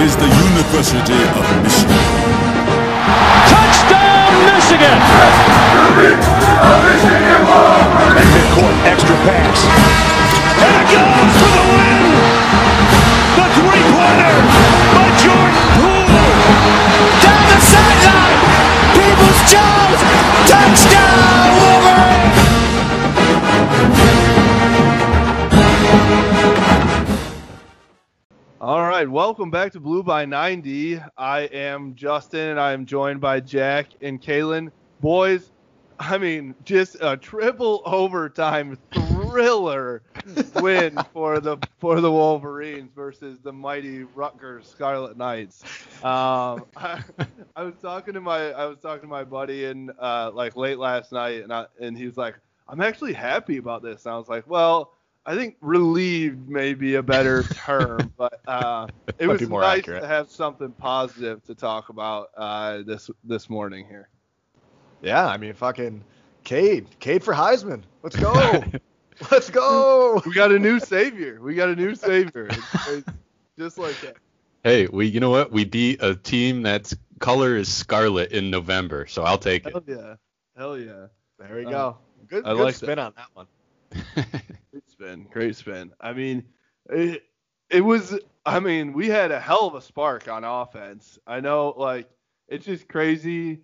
is the University of Michigan. Touchdown, Michigan! Midcourt, extra pass. And it goes for the win! The three-pointer by Jordan Poole! Down the sideline! Peoples-Jones! Touchdown, right, welcome back to Blue by 90. I am Justin, and I am joined by Jack and Kalen. Boys, I mean, just a triple overtime thriller win for the for the Wolverines versus the mighty Rutgers Scarlet Knights. Um, I, I was talking to my I was talking to my buddy and uh, like late last night, and I, and he was like, "I'm actually happy about this." And I was like, "Well." I think relieved may be a better term, but uh, it was more nice accurate. to have something positive to talk about uh, this this morning here. Yeah, I mean, fucking Cade. Cade for Heisman. Let's go. Let's go. We got a new savior. We got a new savior. It's, it's just like that. Hey, we you know what? We beat a team that's color is scarlet in November, so I'll take it. Hell yeah. Hell yeah. There we Uh, go. Good, I good like spin on that one. Spin. Great spin. I mean, it, it was. I mean, we had a hell of a spark on offense. I know, like, it's just crazy.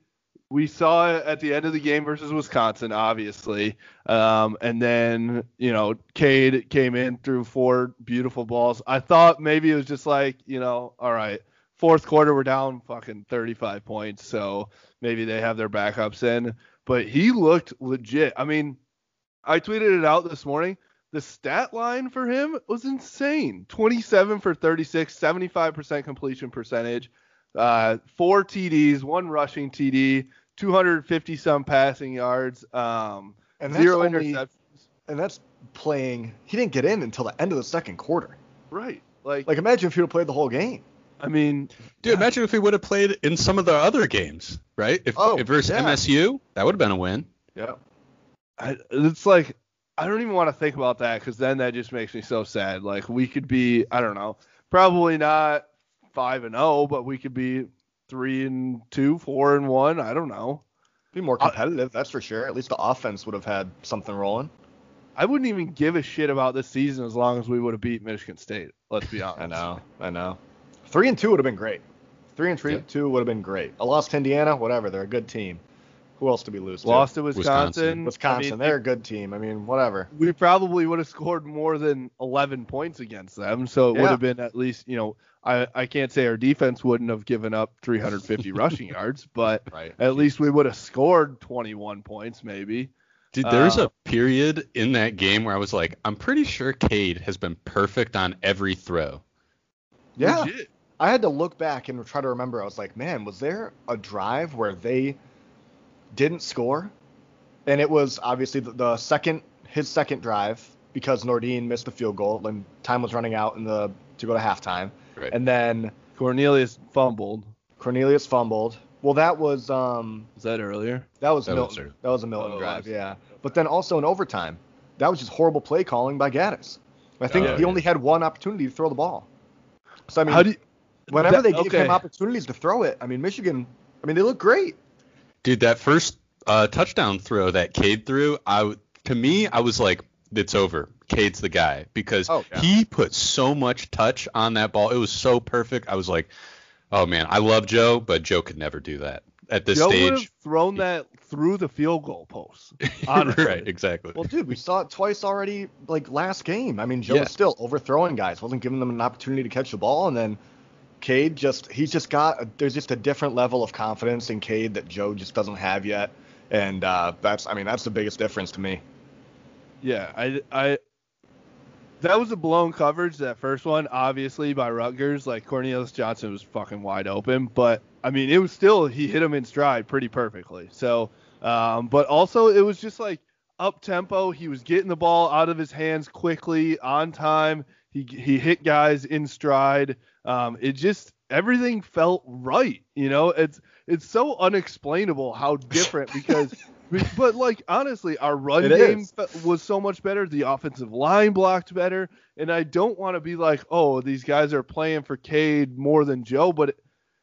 We saw it at the end of the game versus Wisconsin, obviously. Um, and then, you know, Cade came in through four beautiful balls. I thought maybe it was just like, you know, all right, fourth quarter, we're down fucking 35 points. So maybe they have their backups in. But he looked legit. I mean, I tweeted it out this morning. The stat line for him was insane. 27 for 36, 75% completion percentage, uh, four TDs, one rushing TD, 250 some passing yards, um, And that's zero only- interceptions. And that's playing. He didn't get in until the end of the second quarter. Right. Like, Like, imagine if he would have played the whole game. I mean, Dude, imagine if we would have played in some of the other games, right? If, Oh, if versus yeah. MSU, that would have been a win. Yeah. I, it's like I don't even want to think about that because then that just makes me so sad. Like we could be, I don't know, probably not five and zero, but we could be three and two, four and one. I don't know. Be more competitive, that's for sure. At least the offense would have had something rolling. I wouldn't even give a shit about this season as long as we would have beat Michigan State. Let's be honest. I know. I know. Three and two would have been great. Three and three, Yeah. two would have been great. I lost to Indiana, whatever. They're a good team. Who else did we lose to? Lost to Wisconsin. Wisconsin. Wisconsin. I mean, they're a good team. I mean, whatever. we probably would have scored more than 11 points against them. So it would have been at least, you know, I, I can't say our defense wouldn't have given up 350 rushing yards, but Right. at least we would have scored 21 points maybe. Dude, there's Uh, a period in that game where I was like, I'm pretty sure Cade has been perfect on every throw. Yeah. Legit. I had to look back and try to remember. I was like, man, was there a drive where they didn't score? And it was obviously the, the second, his second drive because Nordin missed the field goal and time was running out in the to go to halftime. Right. And then Cornelius fumbled. Cornelius fumbled. Well, that was um Was that earlier? that was That was Milton. early. that was a Milton Oh, drive, yeah. But then also in overtime, that was just horrible play calling by Gaddis. I think Oh, he yeah. only had one opportunity to throw the ball. So I mean, How do you, whenever that- they gave okay. him opportunities to throw it, I mean, Michigan, I mean, they look great. Dude, that first uh, touchdown throw that Cade threw, I to me, I was like, it's over. Cade's the guy because Oh, yeah. he put so much touch on that ball. It was so perfect. I was like, oh man, I love Joe, but Joe could never do that at this stage. Joe would have thrown that through the field goal post. right, exactly. Well, dude, we saw it twice already, like last game. I mean, Joe Yeah. was still overthrowing guys, wasn't giving them an opportunity to catch the ball, and then Cade just, he's just got, there's just a different level of confidence in Cade that Joe just doesn't have yet, and uh, that's, I mean, that's the biggest difference to me. Yeah, I, I, that was a blown coverage. That first one, obviously by Rutgers. Like Cornelius Johnson was fucking wide open, but I mean, it was still he hit him in stride pretty perfectly. So, um, but also it was just like up tempo. He was getting the ball out of his hands quickly on time. He he hit guys in stride. Um, it just everything felt right. You know, it's it's so unexplainable how different because But like honestly, our run It game is. was so much better. The offensive line blocked better, and I don't want to be like, oh, these guys are playing for Cade more than Joe, but it,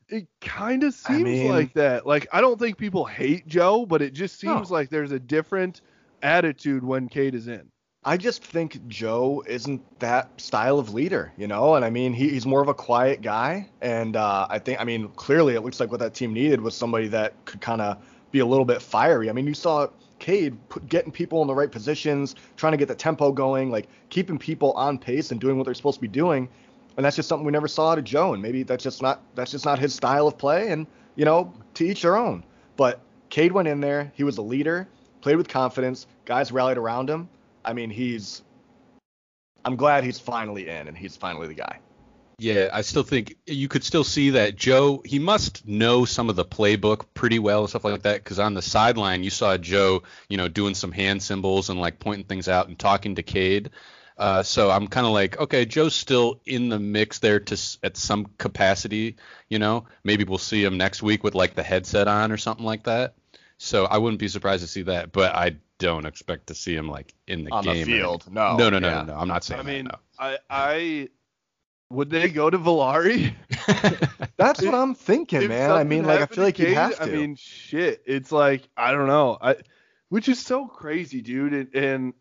it kind of I seems mean- like that. Like I don't think people hate Joe, but it just seems No. like there's a different attitude when Cade is in. I just think Joe isn't that style of leader, you know. And I mean, he, he's more of a quiet guy, and uh, I think, I mean, clearly it looks like what that team needed was somebody that could kind of be a little bit fiery. I mean, you saw Cade put, getting people in the right positions, trying to get the tempo going, like keeping people on pace and doing what they're supposed to be doing. And that's just something we never saw out of Joe. And maybe that's just not that's just not his style of play. And you know, to each their own. But Cade went in there. He was a leader, played with confidence. Guys rallied around him. I mean, he's. I'm glad he's finally in, and he's finally the guy. Yeah, I still think you could still see that Joe. He must know some of the playbook pretty well and stuff like that. Because on the sideline, you saw Joe, you know, doing some hand symbols and like pointing things out and talking to Cade. Uh, so I'm kind of like, okay, Joe's still in the mix there to at some capacity. You know, maybe we'll see him next week with like the headset on or something like that. So I wouldn't be surprised to see that, but I don't expect to see him like in the On the game. or field, anything. no, no, no, no, yeah. no, no. I'm not saying I mean, that. I I would they go to Villari? That's what I'm thinking, If man. I mean, like I feel like you Cade, have to. I mean, shit. It's like I don't know. I, which is so crazy, dude. And, and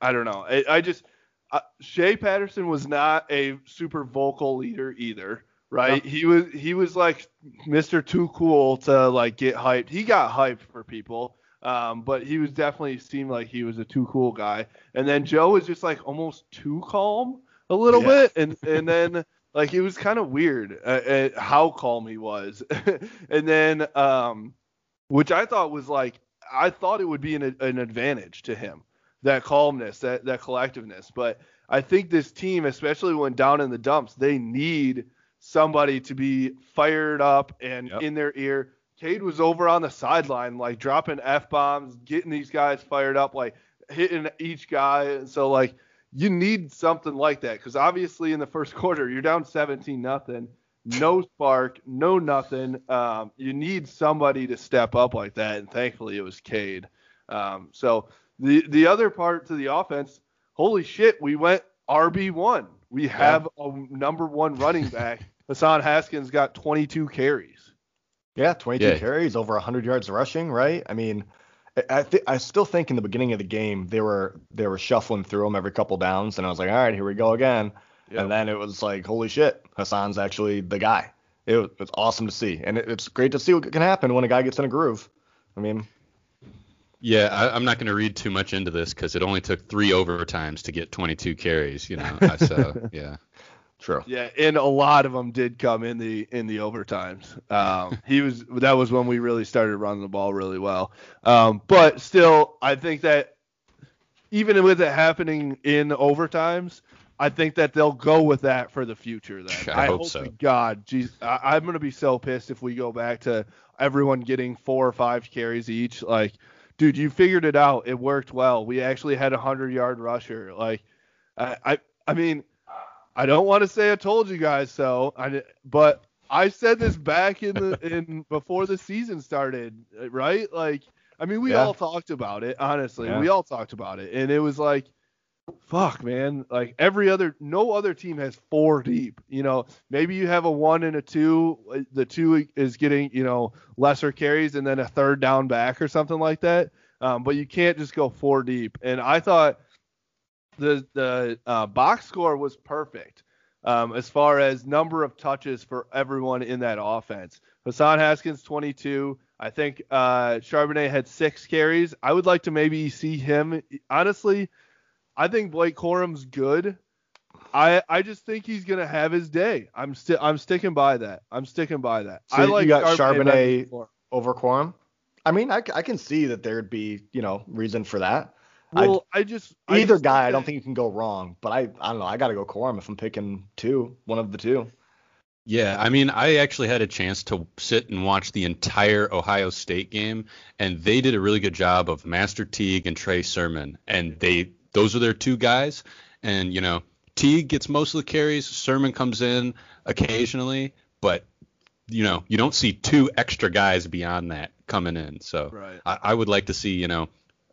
I don't know. I, I just uh, Shea Patterson was not a super vocal leader either, right? He was he was like Mr. Too Cool to like get hyped. He got hyped for people. Um, but he was definitely seemed like he was a too cool guy. And then Joe was just like almost too calm a little Yeah. bit, and and then like it was kind of weird uh, uh, how calm he was. and then um, which I thought was like I thought it would be an an advantage to him that calmness, that that collectiveness. But I think this team, especially when down in the dumps, they need somebody to be fired up and Yep. in their ear. Cade was over on the sideline, like dropping f bombs, getting these guys fired up, like hitting each guy. And so like you need something like that because obviously in the first quarter you're down 17 nothing, no spark, no nothing. Um, you need somebody to step up like that, and thankfully it was Cade. Um, so the the other part to the offense, holy shit, we went RB one. We have a number one running back. Hassan Haskins got 22 carries. Yeah, 22 Yeah. carries, over 100 yards rushing, right? I mean, I I, th- I still think in the beginning of the game they were they were shuffling through them every couple downs, and I was like, all right, here we go again. Yep. And then it was like, holy shit, Hassan's actually the guy. It was, it's awesome to see, and it, it's great to see what can happen when a guy gets in a groove. I mean, Yeah, I, I'm not going to read too much into this because it only took three overtimes to get 22 carries. You know, so yeah. True. Yeah, and a lot of them did come in the in the overtimes. Um, he was that was when we really started running the ball really well. Um, but still, I think that even with it happening in overtimes, I think that they'll go with that for the future. Then I hope hope so. to God, geez, I, I'm gonna be so pissed if we go back to everyone getting four or five carries each. Like, dude, you figured it out. It worked well. We actually had a hundred yard rusher. Like, I, I, I mean. I don't want to say I told you guys so, I, but I said this back in the in before the season started, right? Like, I mean, we Yeah. all talked about it. Honestly, Yeah. we all talked about it, and it was like, fuck, man. Like every other, no other team has four deep. You know, maybe you have a one and a two. The two is getting you know lesser carries, and then a third down back or something like that. Um, but you can't just go four deep. And I thought the the uh, box score was perfect um, as far as number of touches for everyone in that offense. Hassan Haskins 22. I think uh, Charbonnet had six carries. I would like to maybe see him. Honestly, I think Blake Corum's good. I I just think he's gonna have his day. I'm still I'm sticking by that. I'm sticking by that. So I you like got better than Charbonnet- Over Corum. I mean, I, I can see that there'd be you know reason for that. I- Well, I, just I Either just guy, I don't think you can go wrong. But I I don't know. I got to go Corum if I'm picking two, one of the two. Yeah, I mean, I actually had a chance to sit and watch the entire Ohio State game, and they did a really good job of Master Teague and Trey Sermon, and they those are their two guys, and you know, Teague gets most of the carries, Sermon comes in occasionally, but you know, you don't see two extra guys beyond that coming in. So Right. I, I would like to see you know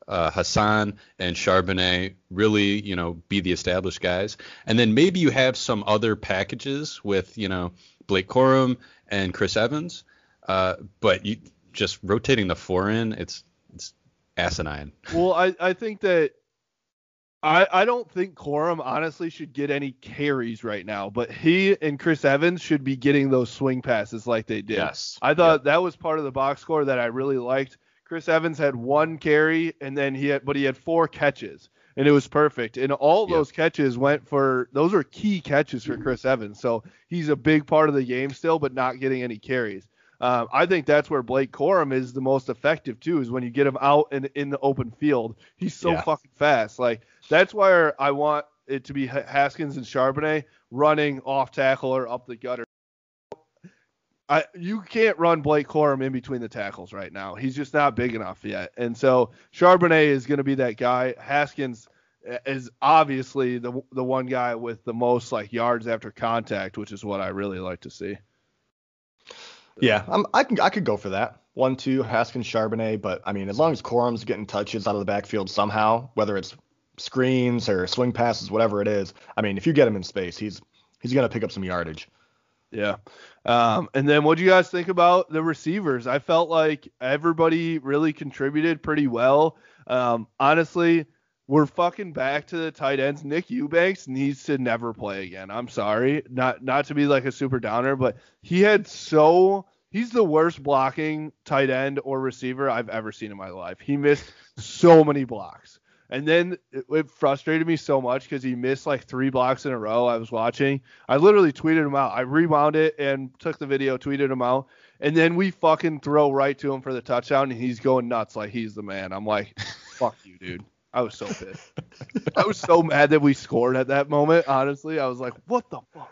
uh, Hassan and Charbonnet really you know be the established guys, and then maybe you have some other packages with you know Blake Corum and Chris Evans, uh, but you just rotating the four in, it's it's asinine. Well, I, I think that I I don't think Corum honestly should get any carries right now, but he and Chris Evans should be getting those swing passes like they did. Yes. I thought that was part of the box score that I really liked. Chris Evans had one carry and then he had but he had four catches and it was perfect. And all Yeah. those catches went for those are key catches for Chris Evans. So he's a big part of the game still, but not getting any carries. Um, I think that's where Blake Corum is the most effective too, is when you get him out in in the open field. He's so Yeah. fucking fast. Like that's where I want it to be Haskins and Charbonnet running off tackle or up the gutter. I you can't run Blake Corum in between the tackles right now. He's just not big enough yet. And so Charbonnet is going to be that guy. Haskins eh, is obviously the the one guy with the most like yards after contact, which is what I really like to see. Yeah, I'm, I can I could go for that. One, two, Haskins, Charbonnet, but I mean, as long as Corum's getting touches out of the backfield somehow, whether it's screens or swing passes, whatever it is, I mean, if you get him in space, he's he's gonna pick up some yardage. Yeah. Um, and then what do you guys think about the receivers? I felt like everybody really contributed pretty well. Um, honestly, we're fucking back to the tight ends. Nick Eubanks needs to never play again. I'm sorry, not not to be like a super downer, but he had so he's the worst blocking tight end or receiver I've ever seen in my life. He missed so many blocks. And then it, it frustrated me so much because he missed like three blocks in a row. I was watching. I literally tweeted him out. I rewound it and took the video, tweeted him out. And then we fucking throw right to him for the touchdown, and he's going nuts like he's the man. I'm like, fuck you, dude. I was so pissed. I was so mad that we scored at that moment. Honestly, I was like, what the fuck?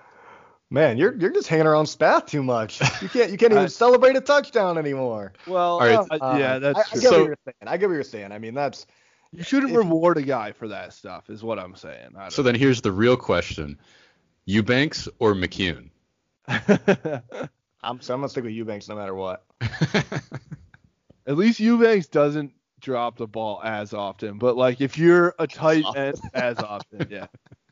Man, you're you're just hanging around Spath too much. You can't you can't even I- celebrate a touchdown anymore. Well, All right. uh, Uh, yeah, that's I, I get So- what you're saying. I get what you're saying. I mean, that's you shouldn't if- reward a guy for that stuff, is what I'm saying. I So then here's the real question: Eubanks or McCune? I'm so I'm gonna stick with Eubanks no matter what. at least Eubanks doesn't drop the ball as often. But like if you're a tight end as often, yeah.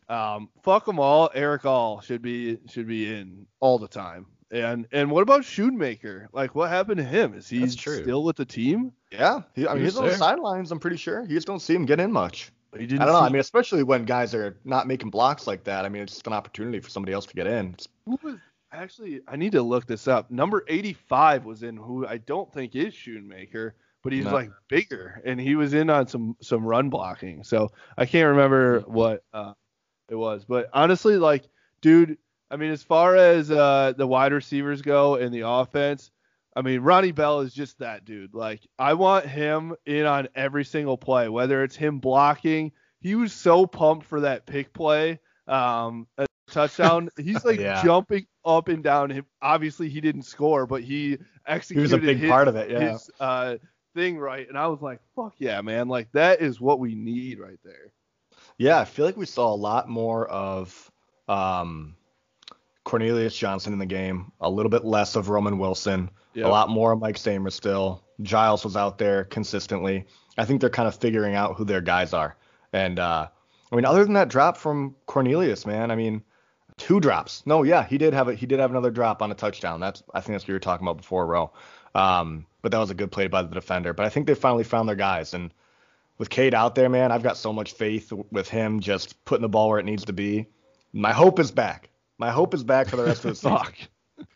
Um, fuck them all. Erick All should be should be in all the time. And and what about Schoonmaker? Like what happened to him? Is he still with the team? Yeah, he, I mean, He's he's on the sidelines. I'm pretty sure. You just don't see him get in much. He didn't I don't know. see- I mean, especially when guys are not making blocks like that. I mean, it's just an opportunity for somebody else to get in. Who was actually I need to look this up. Number 85 was in who I don't think is Schoonmaker, but he's No. like bigger and he was in on some some run blocking. So I can't remember what uh, it was, but honestly, like, dude, I mean, as far as uh, the wide receivers go in the offense, I mean, Ronnie Bell is just that dude. Like, I want him in on every single play, whether it's him blocking. He was so pumped for that pick play, um, a touchdown. He's like Yeah. jumping up and down. Obviously, he didn't score, but he He executed was a big his, part of it. Yeah. his uh, thing right. And I was like, fuck yeah, man. Like, that is what we need right there. Yeah, I feel like we saw a lot more of um, Cornelius Johnson in the game, a little bit less of Roman Wilson, Yeah. a lot more of Mike Samer still. Giles was out there consistently. I think they're kind of figuring out who their guys are. And uh, I mean, other than that drop from Cornelius, man, I mean, two drops. No, yeah, he did have a he did have another drop on a touchdown. That's I think that's what you were talking about before, Ro. Um, but that was a good play by the defender. But I think they finally found their guys and with Cade out there, man, I've got so much faith with him just putting the ball where it needs to be. My hope is back. My hope is back for the rest of the season. Fuck.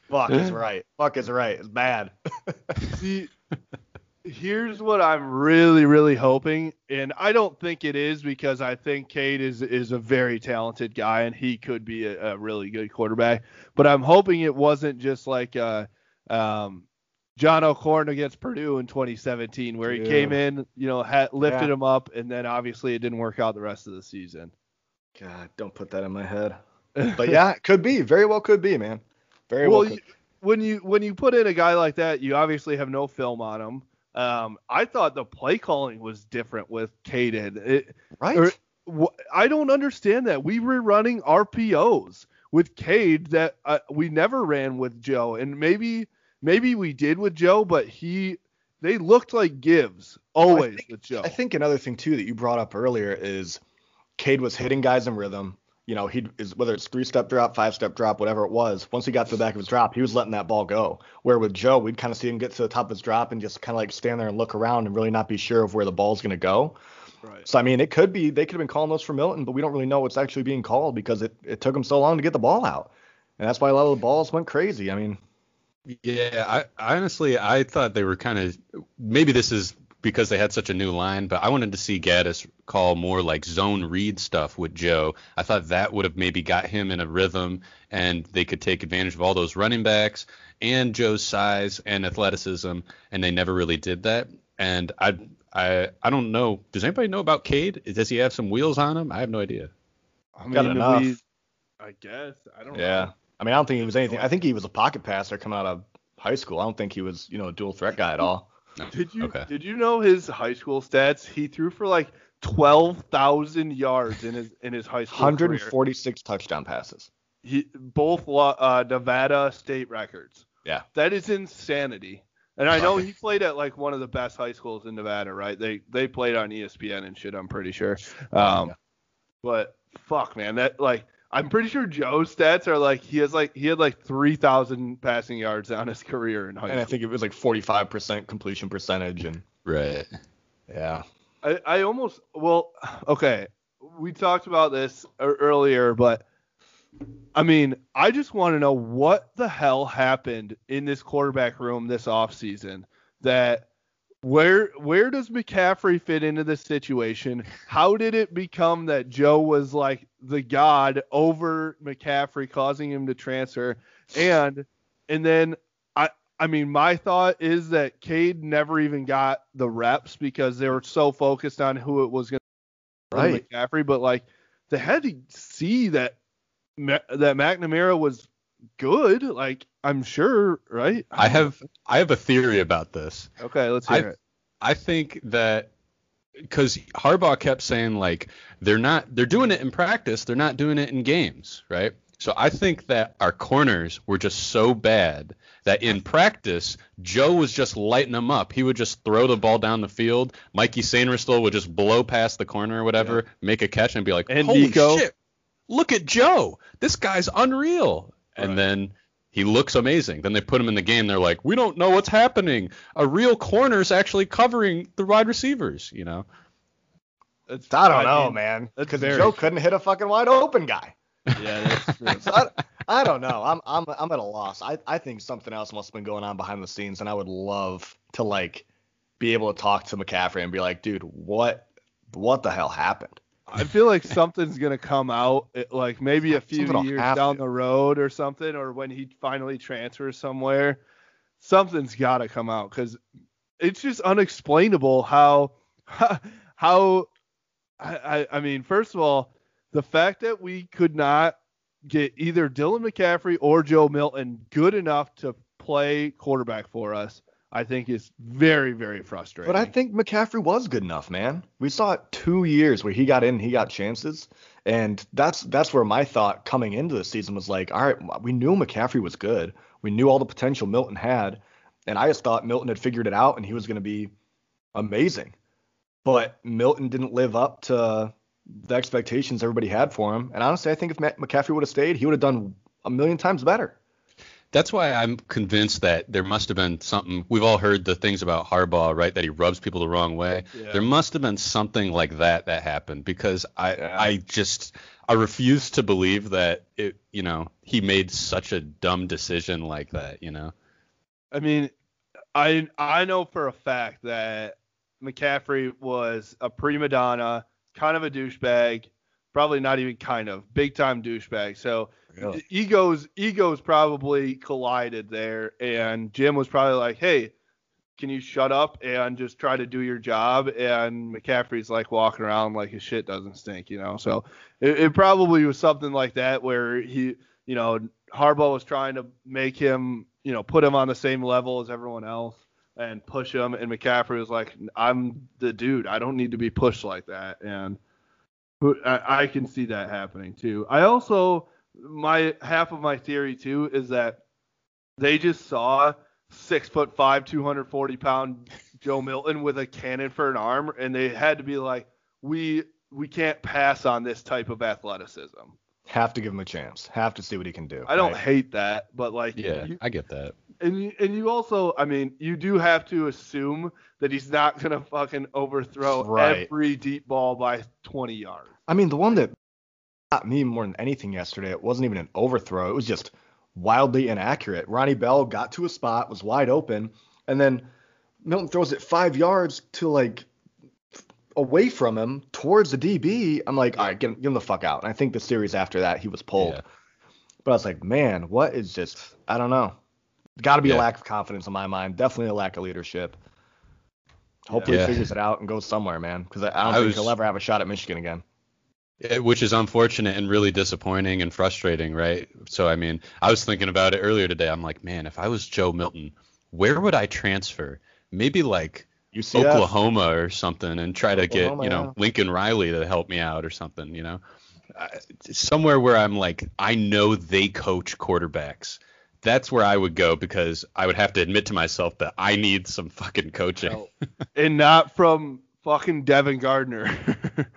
Fuck is right. Fuck is right. It's bad. See, here's what I'm really, really hoping, and I don't think it is because I think Cade is is a very talented guy and he could be a, a really good quarterback. But I'm hoping it wasn't just like uh, um, John O'Korn against Purdue in 2017, where he Yeah. came in, you know, had, lifted Yeah. him up, and then obviously it didn't work out the rest of the season. God, don't put that in my head. But yeah, it could be. Very well could be, man. Very well, well. you, when you when you put in a guy like that, you obviously have no film on him. Um, I thought the play calling was different with Caden. It, Right? or- wh- I don't understand that. We were running RPOs with Cade that uh, we never ran with Joe, and maybe maybe we did with Joe, but he they looked like gives always think- with Joe. I think another thing too that you brought up earlier is Cade was hitting guys in rhythm. You know, he is whether it's three step drop, five step drop, whatever it was. Once he got to the back of his drop, he was letting that ball go. Where with Joe, we'd kind of see him get to the top of his drop and just kind of like stand there and look around and really not be sure of where the ball's going to go. right. So I mean, it could be they could have been calling those for Milton, but we don't really know what's actually being called because it, it took him so long to get the ball out, and that's why a lot of the balls went crazy. I mean, Yeah, I, I honestly I thought they were kind of maybe this is because they had such a new line, but I wanted to see Gaddis call more like zone read stuff with Joe. I thought that would have maybe got him in a rhythm and they could take advantage of all those running backs and Joe's size and athleticism, and they never really did that. And I I I don't know. Does anybody know about Cade? Does he have some wheels on him? I have no idea. I got mean, enough. we, I guess I don't yeah. know. I mean, I don't think he was anything. I think he was a pocket passer coming out of high school. I don't think he was, you know, a dual threat guy at all. No. Did you Okay. did you know his high school stats? He threw for like twelve thousand yards in his in his high school career. 146 touchdown passes. He both uh, Nevada state records. Yeah. That is insanity. And I know he played at like one of the best high schools in Nevada, right? They they played on ESPN and shit. I'm pretty sure. Um, Yeah. but fuck, man, that like I'm pretty sure Joe's stats are like he has like he had like three thousand passing yards on his career in high And I think it was like 45% completion percentage. And Right. yeah. I, I almost well okay we talked about this earlier but i mean i just want to know what the hell happened in this quarterback room this offseason that where where does mccaffrey fit into this situation how did it become that joe was like the god over mccaffrey causing him to transfer and and then i i mean my thought is that cade never even got the reps because they were so focused on who it was going to Right. mccaffrey but like they had to see that that mcnamara was good like i'm sure right I have I have a theory about this. okay let's hear I, it I think that because Harbaugh kept saying like they're not they're doing it in practice, they're not doing it in games, right? So I think that our corners were just so bad that in practice Joe was just lighting them up. He would just throw the ball down the field. Mikey Sainristil would just blow past the corner or whatever, make a catch and be like, And "Holy Nico. shit! Look at Joe. This guy's unreal." And Right. then he looks amazing. Then they put him in the game. They're like, we don't know what's happening. A real corner's actually covering the wide receivers. You know. It's- I don't know, mean, man. Because very- Joe couldn't hit a fucking wide open guy. yeah that's true So I, I don't know. I'm I'm I'm at a loss. I, I think something else must have been going on behind the scenes, and I would love to like be able to talk to McCaffrey and be like, dude, what what the hell happened? I feel like something's gonna come out, eh, like maybe a few Something years down to. the road or something, or when he finally transfers somewhere. Something's got to come out because it's just unexplainable how how I, I I mean, first of all, the fact that we could not get either Dylan McCaffrey or Joe Milton good enough to play quarterback for us, I think is very very frustrating. But I think McCaffrey was good enough, man. We saw it two years where he got in, he got chances, and that's that's where my thought coming into the season was like, all right, we knew McCaffrey was good, we knew all the potential Milton had, and I just thought Milton had figured it out and he was going to be amazing. But Milton didn't live up to the expectations everybody had for him, and honestly, I think if McCaffrey would have stayed, he would have done a million times better. That's why I'm convinced that there must have been something. We've all heard the things about Harbaugh, right? That he rubs people the wrong way. Yeah. There must have been something like that that happened because I Yeah. I just I refuse to believe that it you know he made such a dumb decision like that. You know. I mean, I I know for a fact that McCaffrey was a prima donna, kind of a douchebag, probably not even kind of, big time douchebag. So Really? egos egos probably collided there, and Jim was probably like, "Hey, can you shut up and just try to do your job?" And McCaffrey's like walking around like his shit doesn't stink, you know. So it, it probably was something like that where he, you know, Harbaugh was trying to make him, you know, put him on the same level as everyone else and push him, and McCaffrey was like, "I'm the dude. I don't need to be pushed like that." And who- I, I can see that happening too. I also my half of my theory too is that they just saw six foot five, 240 pound Joe Milton with a cannon for an arm, and they had to be like, we we can't pass on this type of athleticism. Have to give him a chance. Have to see what he can do. I don't right? hate that, but like, Yeah, you- I get that. and you, and you also, I mean, you do have to assume that he's not gonna fucking overthrow Right. every deep ball by 20 yards. I mean, the one that got me more than anything yesterday, it wasn't even an overthrow. It was just wildly inaccurate. Ronnie Bell got to a spot, was wide open, and then Milton throws it five yards to like away from him towards the DB. I'm like, all right, get him, get him the fuck out. And I think the series after that, he was pulled. Yeah. But I was like, man, what is just, I don't know. Got to be a lack of confidence in my mind. Definitely a lack of leadership. Hopefully Yeah. he figures it out and goes somewhere, man. Because I, I don't I think was- he'll ever have a shot at Michigan again. Yeah, which is unfortunate and really disappointing and frustrating, right? So I mean, I was thinking about it earlier today. I'm like, man, if I was Joe Milton, where would I transfer? Maybe like UCF. Oklahoma or something, and try to get you know yeah. Lincoln Riley to help me out or something. You know, I, somewhere where I'm like, I know they coach quarterbacks. That's where I would go because I would have to admit to myself that I need some fucking coaching. and not from fucking Devin Gardner.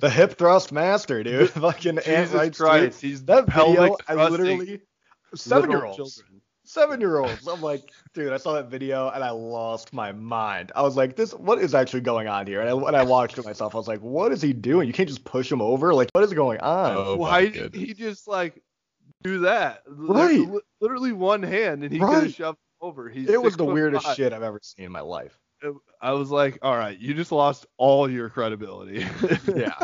The hip thrust master, dude. Fucking ant Jesus right Christ, straight. he's that video. pelvic I literally seven year Little olds, children. Seven year olds. I'm like, dude, I saw that video and I lost my mind. I was like, this, what is actually going on here? And I, when I watched it myself, I was like, what is he doing? You can't just push him over. Like, what is going on? Oh, Why did he just like do that? Right. Literally one hand, and he could have shoved him over. He's it was the weirdest five. shit I've ever seen in my life. I was like, all right, you just lost all your credibility. Yeah.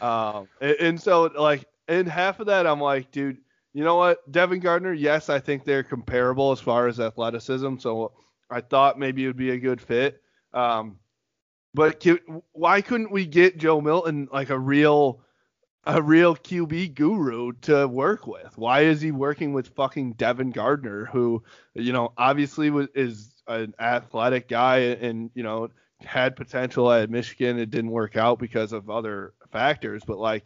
Um, and, and so like in half of that, I'm like, dude, you know what, Devin Gardner? Yes, I think they're comparable as far as athleticism. So I thought maybe it would be a good fit. Um, but can, why couldn't we get Joe Milton like a real, a real QB guru to work with? Why is he working with fucking Devin Gardner, who, you know, obviously was is an athletic guy and you know had potential at Michigan. It didn't work out because of other factors, but like,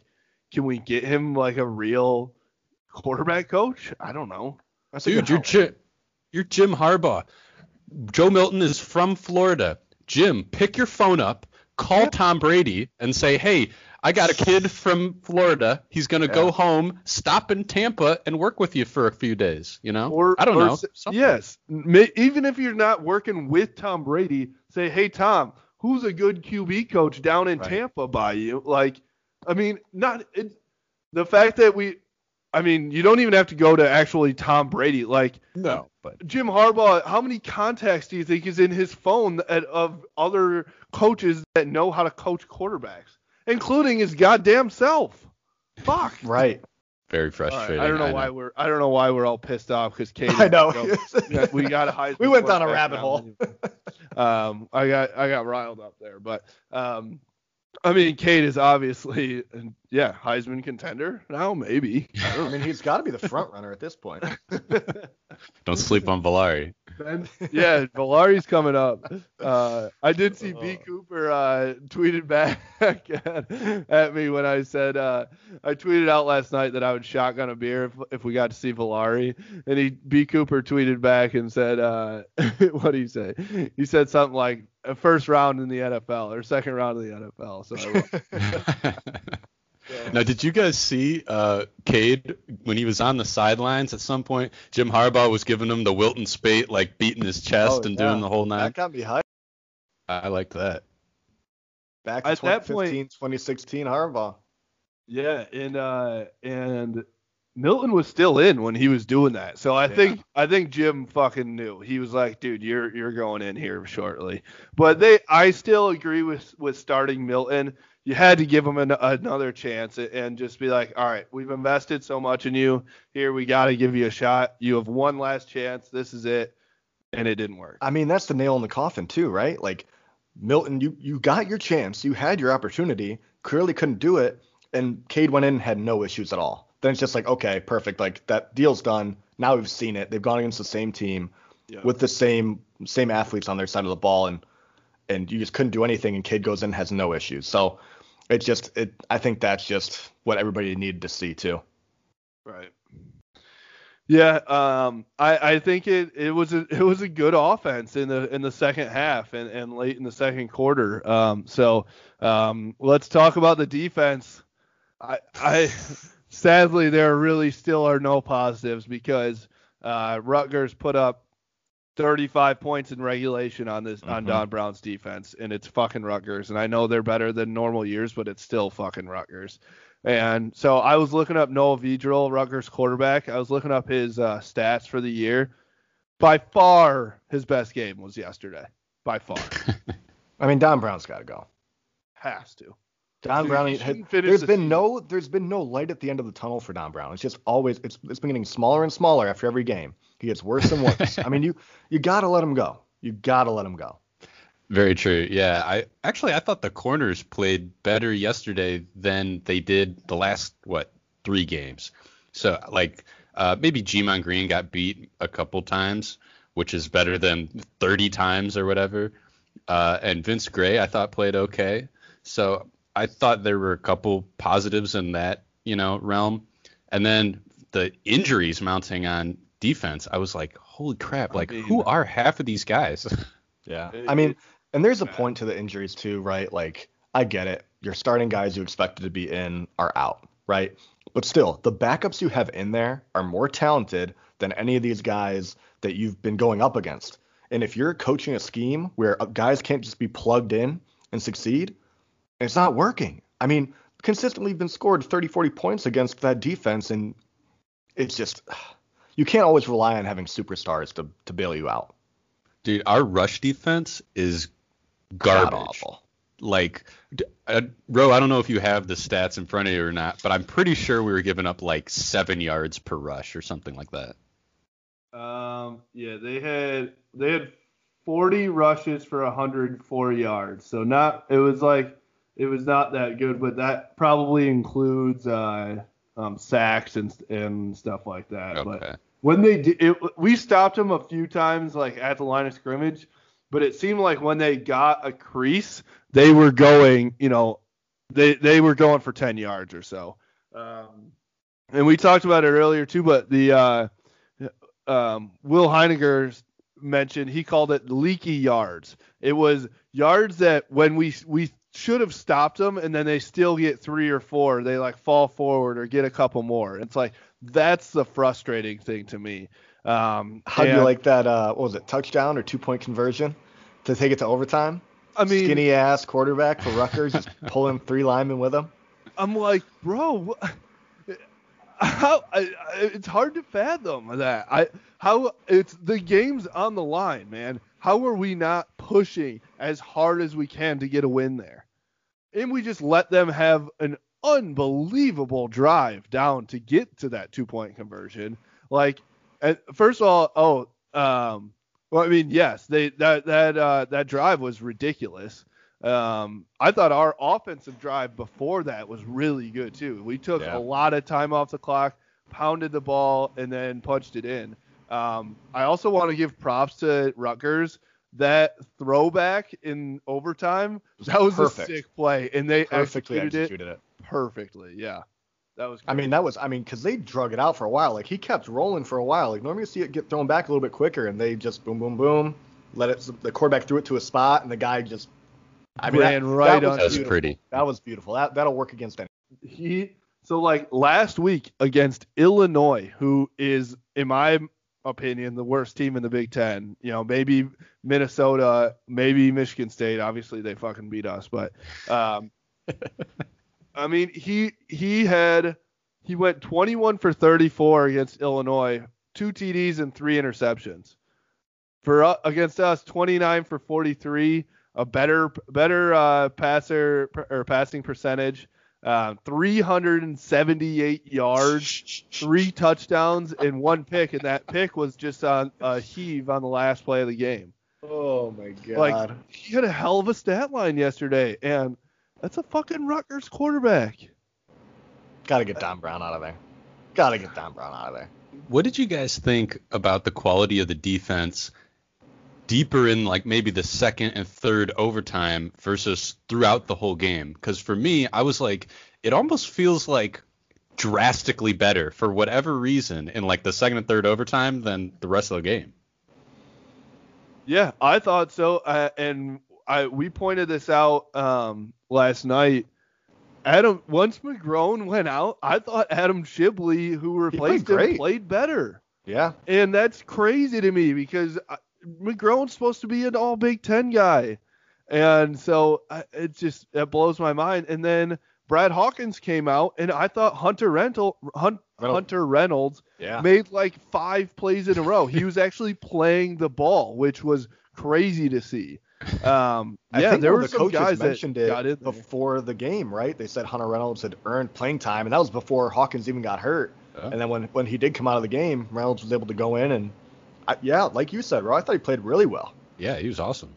can we get him like a real quarterback coach? I don't know. That's Dude, you're. Jim, you're Jim Harbaugh. Joe Milton is from Florida. Jim, pick your phone up, call Tom Brady, and say, "Hey, I got a kid from Florida. He's gonna go home, stop in Tampa, and work with you for a few days." You know? Or I don't or know. something. Yes, even if you're not working with Tom Brady, say, hey Tom, who's a good QB coach down in Right. Tampa by you? Like, I mean, not it, the fact that we. I mean, you don't even have to go to actually Tom Brady. Like, No, but Jim Harbaugh, how many contacts do you think is in his phone at, of other coaches that know how to coach quarterbacks, including his goddamn self? Fuck. Right. very All right, frustrating. I don't know why we're I don't know why we're all pissed off because Katie. I know. Yeah, we got a high. We went down a rabbit hole. um, I got I got riled up there, but um, I mean, Kate is obviously, yeah, Heisman contender now, maybe. I I mean, he's got to be the front runner at this point. Don't sleep on Villari. Ben, yeah, Villari's coming up. Uh, I did see Oh. B. Cooper uh, tweeted back at, at me when I said uh, I tweeted out last night that I would shotgun a beer if, if we got to see Valari, and he B. Cooper tweeted back and said, uh, "What do you say?" He said something like a first round in the NFL or second round in the NFL. So I, now, did you guys see uh, Cade when he was on the sidelines at some point? Jim Harbaugh was giving him the Wilton spate, like beating his chest Oh, and yeah. doing the whole nine. That got me hyped. I I liked that. Back to At that 2015, 2016 Harbaugh. Yeah, and uh and Milton was still in when he was doing that. So I think I think Jim fucking knew. He was like, dude, you're you're going in here shortly. But they I still agree with with starting Milton. You had to give him an, another chance and just be like, all right, we've invested so much in you. Here we got to give you a shot. You have one last chance. This is it. And it didn't work. I mean, that's the nail in the coffin too, right? Like Milton, you you got your chance, you had your opportunity, clearly couldn't do it, and Cade went in and had no issues at all. Then it's just like, okay, perfect, like that deal's done. Now we've seen it. They've gone against the same team Yeah. with the same same athletes on their side of the ball, and and you just couldn't do anything. And Kid goes in and has no issues. So it's just, it. I think that's just what everybody needed to see too. Right. Yeah, um, I, I think it, it was a it was a good offense in the in the second half and, and late in the second quarter. Um, so um, let's talk about the defense. I, I sadly there really still are no positives because uh, Rutgers put up 35 points in regulation on this on Mhm. Don Brown's defense, and it's fucking Rutgers. And I know they're better than normal years, but it's still fucking Rutgers. And so I was looking up Noah Vedral, Rutgers quarterback. I was looking up his uh, stats for the year. By far, his best game was yesterday. By far, I mean, Don Brown's got to go. has to. Don Dude, Brown. he had- shouldn't finish there's the been season. no there's been no light at the end of the tunnel for Don Brown. It's just always it's it's been getting smaller and smaller after every game. He gets worse and worse. I mean, you you gotta let him go. You gotta let him go. Very true. Yeah, I actually I thought the corners played better yesterday than they did the last what three games. So like uh, maybe Gemon Green got beat a couple times, which is better than 30 times or whatever. Uh, and Vince Gray I thought played okay. So I thought there were a couple positives in that you know realm. And then the injuries mounting on defense, I was like, holy crap! Like mean- who are half of these guys? Yeah. I mean, and there's a point to the injuries too, right? Like I get it. Your starting guys you expected to be in are out, right? But still, the backups you have in there are more talented than any of these guys that you've been going up against. And if you're coaching a scheme where uh, guys can't just be plugged in and succeed, it's not working. I mean, consistently been scored 30, 40 points against that defense, and it's just you can't always rely on having superstars to to bail you out. Dude, our rush defense is God garbage. awful. Like, d- uh, Ro, I don't know if you have the stats in front of you or not, but I'm pretty sure we were giving up like seven yards per rush or something like that. Um, yeah, they had they had 40 rushes for 104 yards. So not it was like it was not that good, but that probably includes uh, um, sacks and and stuff like that. Okay. But when they did, it, we stopped them a few times like at the line of scrimmage, but it seemed like when they got a crease, they were going, you know, they they were going for 10 yards or so. Um, and we talked about it earlier too, but the uh, um, Will Heininger mentioned he called it leaky yards. It was yards that when we we should have stopped them and then they still get three or four, they like fall forward or get a couple more. It's like that's the frustrating thing to me. Um, How do you like that? Uh, what was it? Touchdown or two point conversion to take it to overtime? I mean, Skinny ass quarterback for Rutgers, just pulling three linemen with him. I'm like, bro, how I, I, it's hard to fathom that. I how it's the game's on the line, man. How are we not pushing as hard as we can to get a win there? And we just let them have an unbelievable drive down to get to that two point conversion. Like, and first of all, oh, um, well, I mean, yes, they that that uh, that drive was ridiculous. Um, I thought our offensive drive before that was really good too. We took Yeah. a lot of time off the clock, pounded the ball, and then punched it in. Um, I also want to give props to Rutgers. That throwback in overtime, that was perfect. a sick play, and they Perfectly executed, executed it it. perfectly. Yeah, that was. I mean, that was, I mean, because they drug it out for a while. Like, he kept rolling for a while. Like, normally you see it get thrown back a little bit quicker, and they just boom, boom, boom, let it, the quarterback threw it to a spot, and the guy just, I mean, Ran that, right that was on- That was beautiful. pretty. That was beautiful. That, that'll work against any. he so like last week against Illinois, who is in my opinion the worst team in the Big Ten. You know, maybe Minnesota, maybe Michigan State. Obviously, they fucking beat us, but um, I mean, he he had he went 21 for 34 against Illinois, two TDs and three interceptions. For uh, against us, 29 for 43, a better better uh, passer or passing percentage, uh, 378 yards, three touchdowns, and one pick, and that pick was just on a heave on the last play of the game. Oh, my God. Like he had a hell of a stat line yesterday, and that's a fucking Rutgers quarterback. Got to get Don Brown out of there. Got to get Don Brown out of there. What did you guys think about the quality of the defense deeper in like maybe the second and third overtime versus throughout the whole game? Because for me, I was like, it almost feels like drastically better for whatever reason in like the second and third overtime than the rest of the game. Yeah, I thought so. Uh, and I we pointed this out um, last night. Adam once McGrone went out, I thought Adam Shibley, who replaced him, played better. Yeah. And that's crazy to me because I- McGrone's supposed to be an all Big Ten guy. And so I, it just it blows my mind. And then Brad Hawkins came out, and I thought Hunter Rental, Hunt, Reynolds. Hunter Reynolds Yeah. made like five plays in a row. He was actually playing the ball, which was crazy to see. Um, yeah, there were the some coaches guys that mentioned got it before the game, right? They said Hunter Reynolds had earned playing time, and that was before Hawkins even got hurt. Yeah. And then when when he did come out of the game, Reynolds was able to go in and, I, yeah, like you said, Ro, I thought he played really well. Yeah, he was awesome.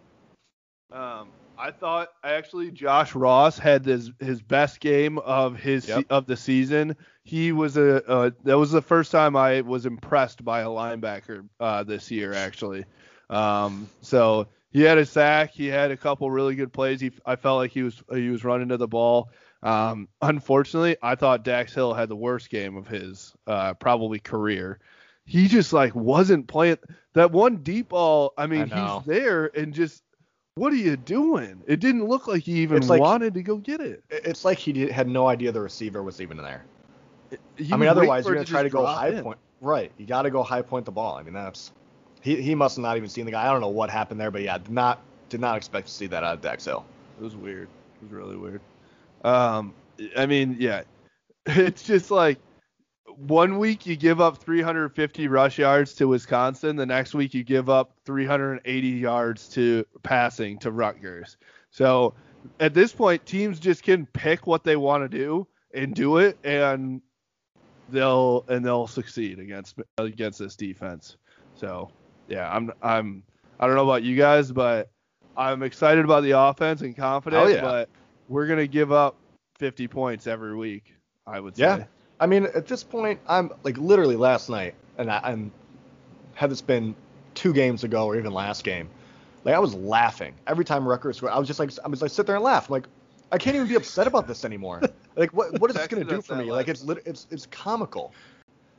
Um, I thought actually Josh Ross had his his best game of his Yep. of the season. He was a uh, that was the first time I was impressed by a linebacker uh, this year actually. Um, so he had a sack, he had a couple really good plays. He I felt like he was he was running to the ball. Um, unfortunately, I thought Dax Hill had the worst game of his uh, probably career. He just like wasn't playing that one deep ball. I mean, I he's there and just what are you doing? It didn't look like he even like- wanted to go get it. It- It's like he did, had no idea the receiver was even there. He I mean, otherwise you're gonna it try to go high in. point. Right. You got to go high point the ball. I mean, that's he he must have not even seen the guy. I don't know what happened there, but yeah, did not did not expect to see that out of Dax Hill. It was weird. It was really weird. Um, I mean, yeah, it's just like one week you give up 350 rush yards to Wisconsin, the next week you give up 380 yards to passing to Rutgers. So at this point, teams just can pick what they want to do and do it, and they'll and they'll succeed against against this defense. So yeah, I'm I'm I don't know about you guys, but I'm excited about the offense and confident, yeah. but we're gonna give up 50 points every week. I would say. Yeah. I mean, at this point, I'm like literally last night, and I, I'm had this been two games ago or even last game, like I was laughing every time Rutgers scored. I was just like, I was like sit there and laugh. I'm like, I can't even be upset about this anymore. Like, what what is this gonna do for me? Like, it's it's it's comical.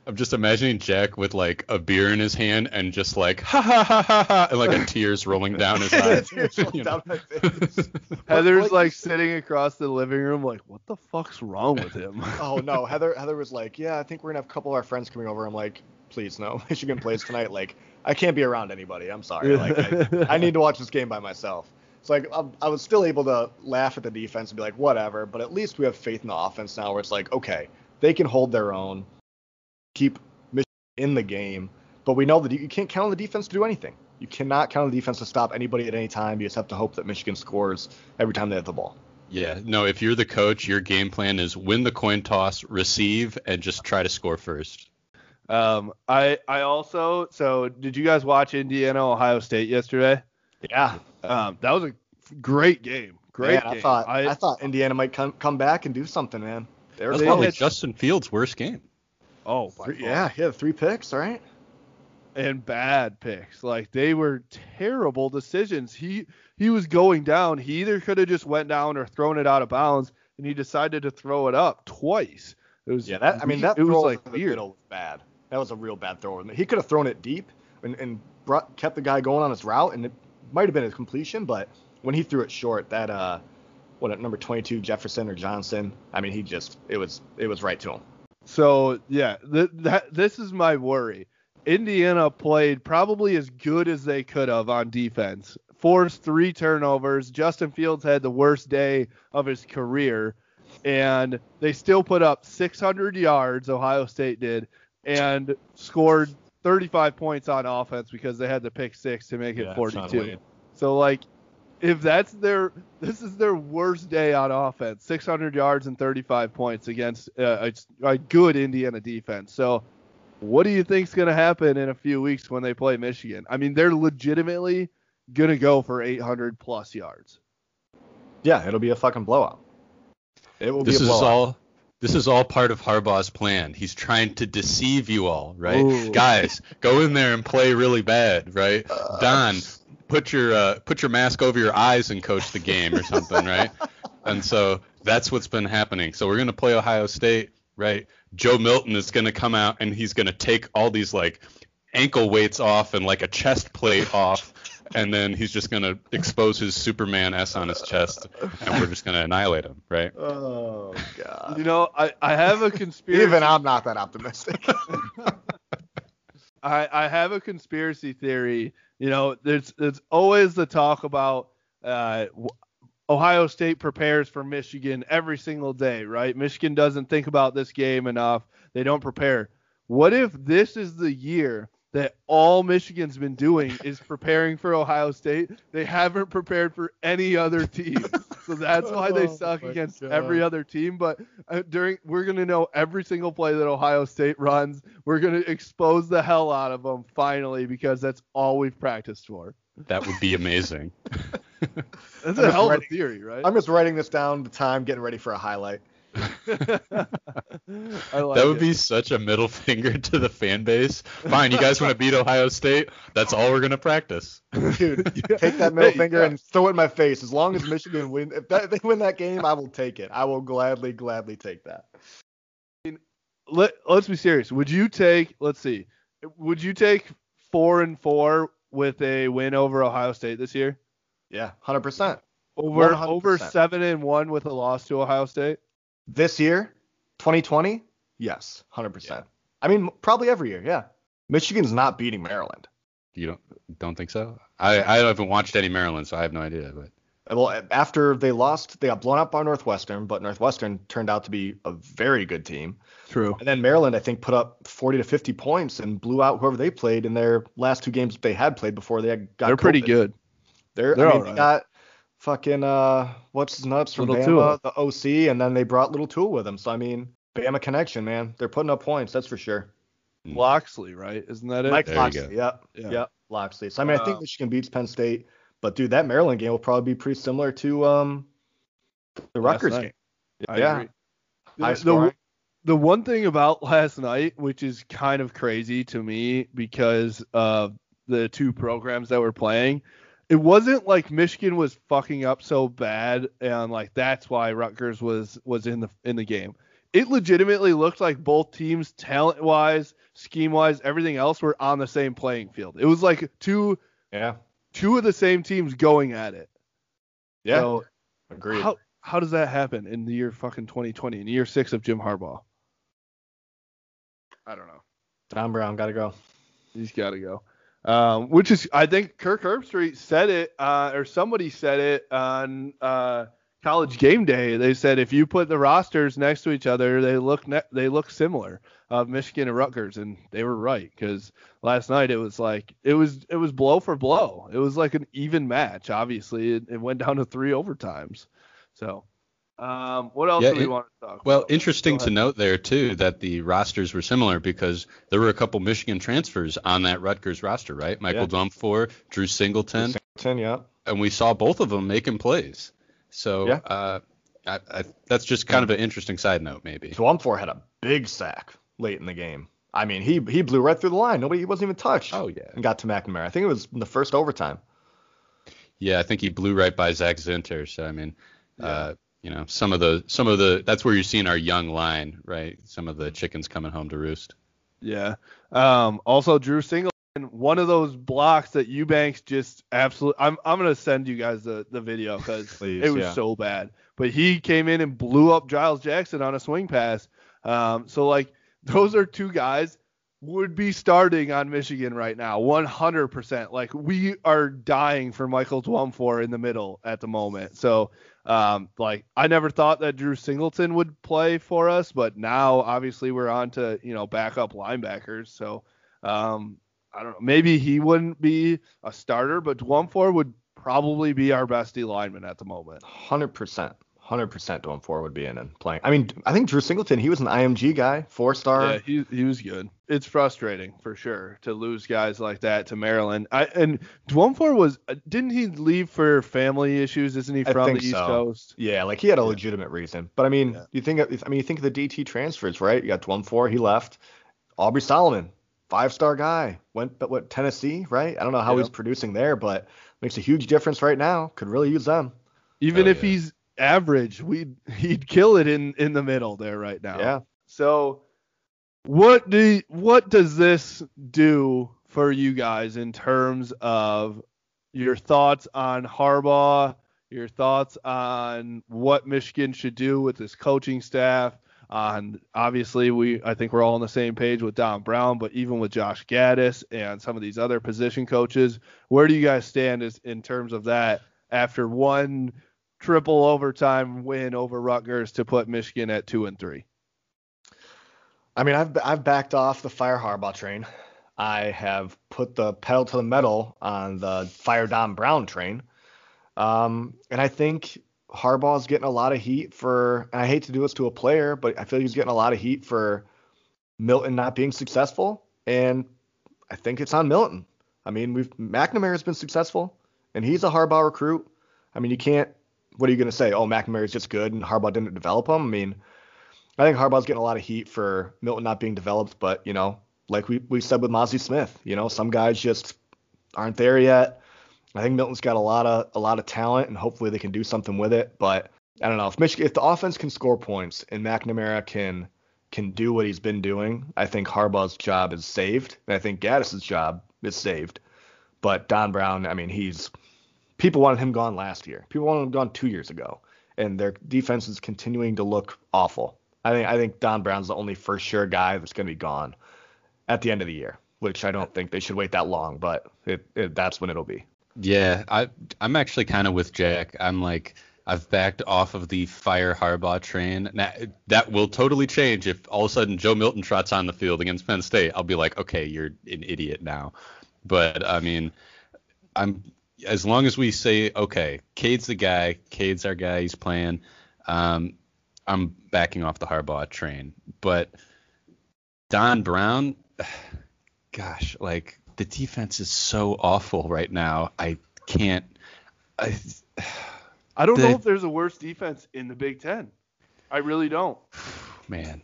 I'm just imagining Jack with like a beer in his hand and just like ha ha ha ha ha and like a tears rolling down his eyes. Tears you know. down my face. Heather's like- like sitting across the living room, like, what the fuck's wrong with him? Oh no, Heather Heather was like, yeah, I think we're gonna have a couple of our friends coming over. I'm like, please no, Michigan plays tonight. Like, I can't be around anybody. I'm sorry. Like, I, I need to watch this game by myself. So like, I, I was still able to laugh at the defense and be like, whatever. But at least we have faith in the offense now, where it's like, okay, they can hold their own, keep Michigan in the game. But we know that you can't count on the defense to do anything. You cannot count on the defense to stop anybody at any time. You just have to hope that Michigan scores every time they have the ball. Yeah, no, if you're the coach, your game plan is win the coin toss, receive, and just try to score first. Um, I I also so did you guys watch Indiana Ohio State yesterday? Yeah, Um, that was a great game. Great Man, game. I thought I, thought Indiana might come come back and do something, man. They were That's They probably had- Justin Fields' worst game. Oh three, yeah, he had three picks, right? and bad picks. Like they were terrible decisions. He he was going down. He either could have just went down or thrown it out of bounds, and he decided to throw it up twice. It was Yeah, that I mean that it was like the weird. middle was bad. That was a real bad throw. He could have thrown it deep and, and brought, kept the guy going on his route, and it might have been a completion. But when he threw it short, that uh, what number 22 Jefferson or Johnson? I mean, he just it was it was right to him. So yeah, th- that this is my worry. Indiana played probably as good as they could have on defense. Forced three turnovers. Justin Fields had the worst day of his career, and they still put up 600 yards. Ohio State did, and scored 35 points on offense because they had the pick six to make it Yeah, 42. So like, if that's their this is their worst day on offense, 600 yards and 35 points against uh, a, a good Indiana defense. So what do you think's going to happen in a few weeks when they play Michigan? I mean, they're legitimately going to go for 800 plus yards. Yeah, it'll be a fucking blowout. It will This be is a blowout. all this is all part of Harbaugh's plan. He's trying to deceive you all, right? Ooh. Guys, go in there and play really bad, right? Don, put your uh, put your mask over your eyes and coach the game or something, right? And so that's what's been happening. So we're gonna play Ohio State. right? Joe Milton is going to come out and he's going to take all these like ankle weights off and like a chest plate off, and then he's just going to expose his Superman S on his chest, and we're just going to annihilate him, right? Oh god. You know, I, I have a conspiracy. Even I'm not that optimistic. I, I have a conspiracy theory. You know, there's there's always the talk about uh, Ohio State prepares for Michigan every single day, right? Michigan doesn't think about this game enough. They don't prepare. What if this is the year that all Michigan's been doing is preparing for Ohio State? They haven't prepared for any other team. So that's why they Oh suck my against God. every other team. But uh, during we're gonna know every single play that Ohio State runs. We're gonna expose the hell out of them finally because that's all we've practiced for. That would be amazing. That's I'm a just hell of a theory, right? I'm just writing this down the time, getting ready for a highlight. I like that would it. be such a middle finger to the fan base. Fine, you guys want to beat Ohio State? That's all we're going to practice. Dude, take that middle finger yeah. and throw it in my face. As long as Michigan win, if, that, if they win that game, I will take it. I will gladly, gladly take that. Let Let's be serious. Would you take? Let's see. Would you take four and four with a win over Ohio State this year? Yeah, hundred percent. Over 100%. over seven and one with a loss to Ohio State. This year, 2020, yes, hundred percent. I mean, probably every year. Yeah, Michigan's not beating Maryland. You don't don't think so? I I haven't watched any Maryland, so I have no idea. But Well, after they lost, they got blown out by Northwestern, but Northwestern turned out to be a very good team. True. And then Maryland, I think, put up 40 to 50 points and blew out whoever they played in their last two games that they had played before they had got. They're pretty good. They're, They're I mean, all they got fucking uh, what's his nuts from Little Bama, Tua. the OC, and then they brought Little Tua with them. So I mean, Bama connection, man. They're putting up points, that's for sure. Locksley, right? Isn't that it? Mike There you Locksley, yep, Yeah. yep, Locksley. So I mean, I think Uh, Michigan beats Penn State, but dude, that Maryland game will probably be pretty similar to um the Last Rutgers night. game. I yeah. agree. High The- the, the one thing about last night, which is kind of crazy to me because of the two programs that were playing, it wasn't like Michigan was fucking up so bad and like that's why Rutgers was was in the in the game. It legitimately looked like both teams talent wise, scheme wise, everything else were on the same playing field. It was like two Yeah, two of the same teams going at it. yeah, So agreed. how how does that happen in the year fucking 2020, in year six of Jim Harbaugh? I don't know. Don Brown, gotta go. He's got to go. Um, which is, I think Kirk Herbstreit said it, uh, or somebody said it on uh, College Game Day. They said if you put the rosters next to each other, they look ne- they look similar of Michigan and Rutgers, and they were right because last night it was like it was it was blow for blow. It was like an even match. Obviously, it, it went down to three overtimes. So, um, what else Yeah, do we it- want to talk Well, about? interesting to note there too that the rosters were similar because there were a couple Michigan transfers on that Rutgers roster, right? Michael Yeah. Dwumfour, Drew Singleton, Singleton, yeah. and we saw both of them making plays. So Yeah. uh, I, I, that's just kind of an interesting side note, maybe. Dwumfour had a big sack late in the game. I mean, he he blew right through the line. Nobody, he wasn't even touched. Oh yeah, And got to McNamara. I think it was in the first overtime. yeah. I think he blew right by Zach Zinter. So I mean, uh, you know, some of the some of the that's where you're seeing our young line, right? Some of the chickens coming home to roost. Yeah. Um, also, Drew Singleton, one of those blocks that Eubanks just absolutely. I'm I'm gonna send you guys the the video because it was yeah. so bad. But he came in and blew up Giles Jackson on a swing pass. Um, so like those are two guys would be starting on Michigan right now, 100%. Like we are dying for Michael Dwumfour in the middle at the moment. So um, like I never thought that Drew Singleton would play for us, but now obviously we're on to you know backup linebackers. So um, I don't know, maybe he wouldn't be a starter, but Dwumfour would probably be our best D lineman at the moment. Hundred percent. Hundred percent Dwumfour would be in and playing. I mean, I think Drew Singleton, he was an IMG guy, four star. Yeah, he he was good. It's frustrating for sure to lose guys like that to Maryland. I and Dwumfour was uh, didn't he leave for family issues? Isn't he from the East so. Coast? Yeah, like he had a legitimate reason. But I mean, Yeah. you think of, I mean, you think of the DT transfers, right? You got Dwumfour, he left. Aubrey Solomon, five star guy, went but what Tennessee, right? I don't know how Yeah. he's producing there, but makes a huge difference right now. Could really use them. Even Oh, if yeah. he's average, we would he'd kill it in in the middle there right now. Yeah. So what do what does this do for you guys in terms of your thoughts on Harbaugh, your thoughts on what Michigan should do with this coaching staff? On obviously, we I think we're all on the same page with Don Brown, but even with Josh Gattis and some of these other position coaches, where do you guys stand as, in terms of that after one triple overtime win over Rutgers to put Michigan at two and three? I mean, I've I've backed off the fire Harbaugh train. I have put the pedal to the metal on the fire Don Brown train. Um, and I think Harbaugh's getting a lot of heat for. I hate to do this to a player, but I feel like he's getting a lot of heat for Milton not being successful. And I think it's on Milton. I mean, we've McNamara's been successful, and he's a Harbaugh recruit. I mean, you can't. What are you going to say? Oh, McNamara's just good, and Harbaugh didn't develop him. I mean, I think Harbaugh's getting a lot of heat for Milton not being developed, but you know, like we we said with Mazi Smith, you know, some guys just aren't there yet. I think Milton's got a lot of a lot of talent, and hopefully they can do something with it. But I don't know if Michigan, if the offense can score points and McNamara can can do what he's been doing, I think Harbaugh's job is saved, and I think Gattis's job is saved. But Don Brown, I mean, he's people wanted him gone last year. People wanted him gone two years ago, and their defense is continuing to look awful. I think I think Don Brown's the only first sure guy that's going to be gone at the end of the year, which I don't think they should wait that long, but it, it that's when it'll be. Yeah, I I'm actually kind of with Jack. I'm like I've backed off of the fire Harbaugh train. Now, that will totally change if all of a sudden Joe Milton trots on the field against Penn State. I'll be like, okay, you're an idiot now. But I mean, I'm as long as we say, okay, Cade's the guy, Cade's our guy, he's playing. Um, I'm backing off the Harbaugh train. But Don Brown, gosh, like the defense is so awful right now. I can't. I, I don't The- know if there's a worse defense in the Big Ten. I really don't. man,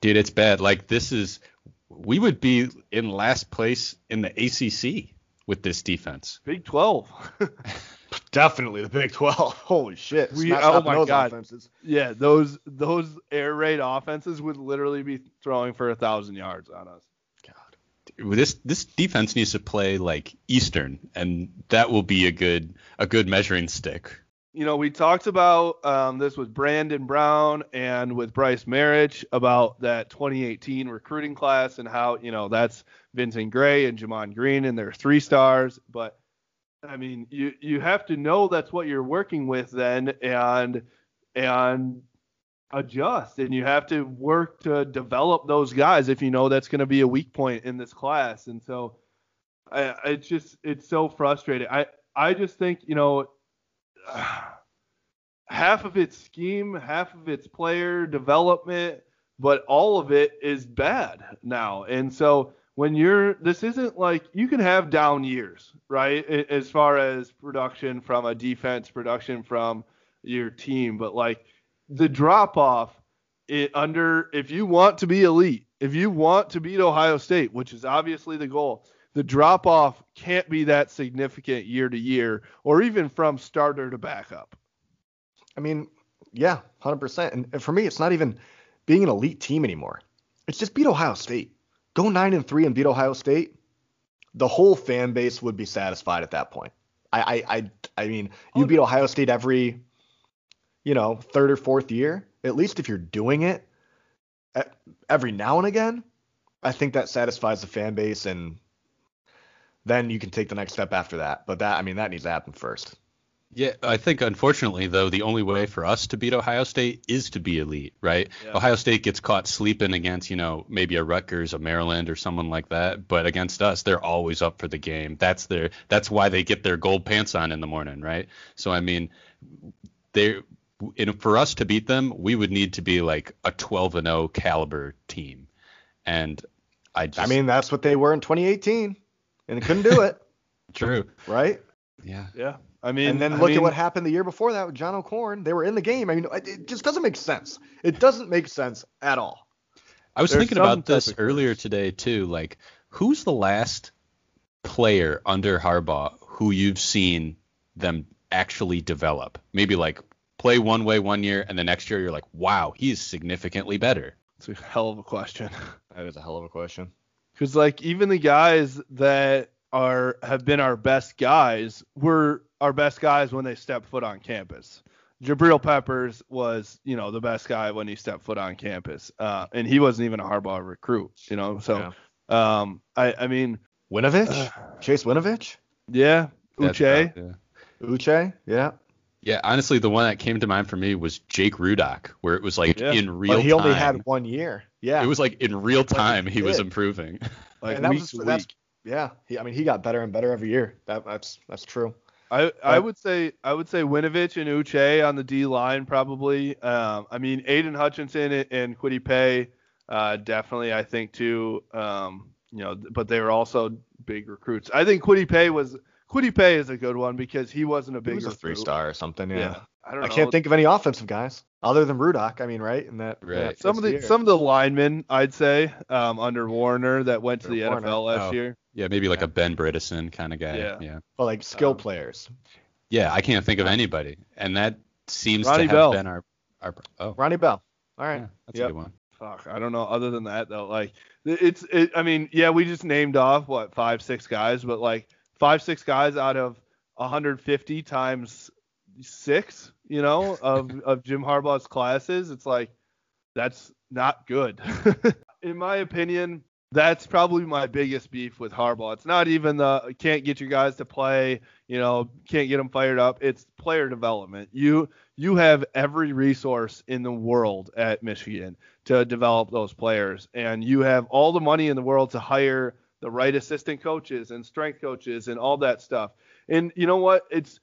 dude, it's bad. Like this is, we would be in last place in the ACC with this defense. Big 12. Definitely the Big 12. Holy shit. We- Smash oh my those God. offenses. yeah, those those air raid offenses would literally be throwing for a thousand yards on us. God. This this defense needs to play like Eastern, and that will be a good a good measuring stick. You know, we talked about um, this with Brandon Brown and with Bryce Marriage about that 2018 recruiting class and how, you know, that's Vincent Gray and Gemon Green and they're three stars. But I mean, you you have to know that's what you're working with then and and adjust and you have to work to develop those guys if you know that's going to be a weak point in this class. And so I, it's just it's so frustrating. I I just think you know half of it's scheme, half of it's player development, but all of it is bad now. And so when you're this isn't like you can have down years, right? As far as production from a defense, production from your team, but like the drop off it under if you want to be elite, if you want to beat Ohio State, which is obviously the goal, the drop off can't be that significant year to year or even from starter to backup. I mean, yeah, 100%. And, and for me, it's not even being an elite team anymore. It's just beat Ohio State. Go 9 and 3 and beat Ohio State. The whole fan base would be satisfied at that point. I I I, I mean, you Oh, beat Ohio State every you know, third or fourth year. At least if you're doing it every now and again, I think that satisfies the fan base and then you can take the next step after that. But that I mean, that needs to happen first. Yeah, I think unfortunately though the only way for us to beat Ohio State is to be elite, right? Yeah. Ohio State gets caught sleeping against, you know, maybe a Rutgers, a Maryland or someone like that, but against us they're always up for the game. That's their that's why they get their gold pants on in the morning, right? So I mean, they in for us to beat them, we would need to be like a 12 and 0 caliber team. And I just I mean, that's what they were in 2018 and they couldn't do it, true. right? Yeah. Yeah. I mean, and then I look mean, at what happened the year before that with John O'Korn. They were in the game. I mean, it it just doesn't make sense. It doesn't make sense at all. I was There's thinking about this earlier today too. Like, who's the last player under Harbaugh who you've seen them actually develop? Maybe like play one way one year, and the next year you're like, wow, he's significantly better. It's a hell of a question. That is a hell of a question. Because like even the guys that are have been our best guys were our best guys when they stepped foot on campus. Jabril Peppers was, you know, the best guy when he stepped foot on campus, uh, and he wasn't even a Harbaugh recruit, you know. So, um, I, I mean, Winovich? Chase Winovich? yeah, Uche, about- yeah. Uche? Yeah. Yeah, honestly, the one that came to mind for me was Jake Rudock, where it was like Yeah. in real But he only time. had one year. Yeah. It was like in real time he was improving. like and that week was to that's week. yeah. He, I mean, he got better and better every year. That that's that's true. I, I would say I would say Winovich and Uche on the D line probably. Um, I mean Aidan Hutchinson and, and Kwity Paye, uh, definitely I think too. Um, you know, but they were also big recruits. I think Kwity Paye was Kwity Paye is a good one because he wasn't a He big was a three star or something. Yeah. Yeah. I don't I know. can't think of any offensive guys other than Rudock. I mean, right? In that Right. that some of the year. some of the linemen I'd say um, under Warinner that went to the Warinner. NFL last Oh. year. Yeah, maybe like a Ben Bredeson kind of guy. Yeah. yeah. Well, like skill um, players. Yeah, I can't think of anybody, and that seems Ronnie to have Bell. been our our. Oh, Ronnie Bell. All right. yeah, that's Yep. a good one. Fuck, I don't know. Other than that, though, like it's, it, I mean, yeah, we just named off what five, six guys, but like five, six guys out of 150 times six, you know, of of Jim Harbaugh's classes, it's like that's not good. In my opinion, that's probably my biggest beef with Harbaugh. It's not even the can't get your guys to play, you know, can't get them fired up. It's player development. You you have every resource in the world at Michigan to develop those players, and you have all the money in the world to hire the right assistant coaches and strength coaches and all that stuff. And you know what? It's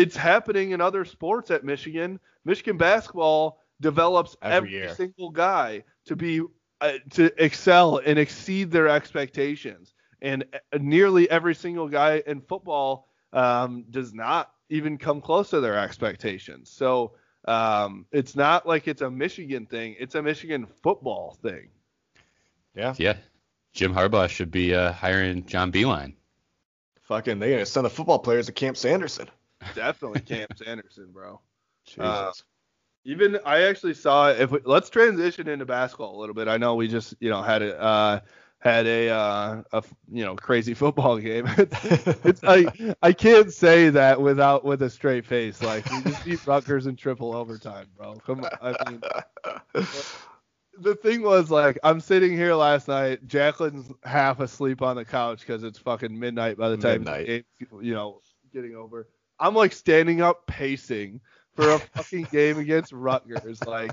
it's happening in other sports at Michigan. Michigan basketball develops Every every, single guy to be uh, to excel and exceed their expectations. And uh, nearly every single guy in football um, does not even come close to their expectations. So um, it's not like it's a Michigan thing; it's a Michigan football thing. Yeah. Yeah, Jim Harbaugh should be uh, hiring John Beilein. Fucking, they're gonna send the football players to Camp Sanderson. Definitely Cam Sanderson, bro. Jesus. Uh, Even I actually saw if we, let's transition into basketball a little bit. I know we just you know had a uh, had a uh, a you know crazy football game. it's I I can't say that without with a straight face. Like we just beat Rutgers in triple overtime, bro. Come on, I mean. The thing was like I'm sitting here last night. Jacqueline's half asleep on the couch because it's fucking midnight by the time the Midnight. game's, you know getting over. I'm like standing up pacing for a fucking game against Rutgers. Like,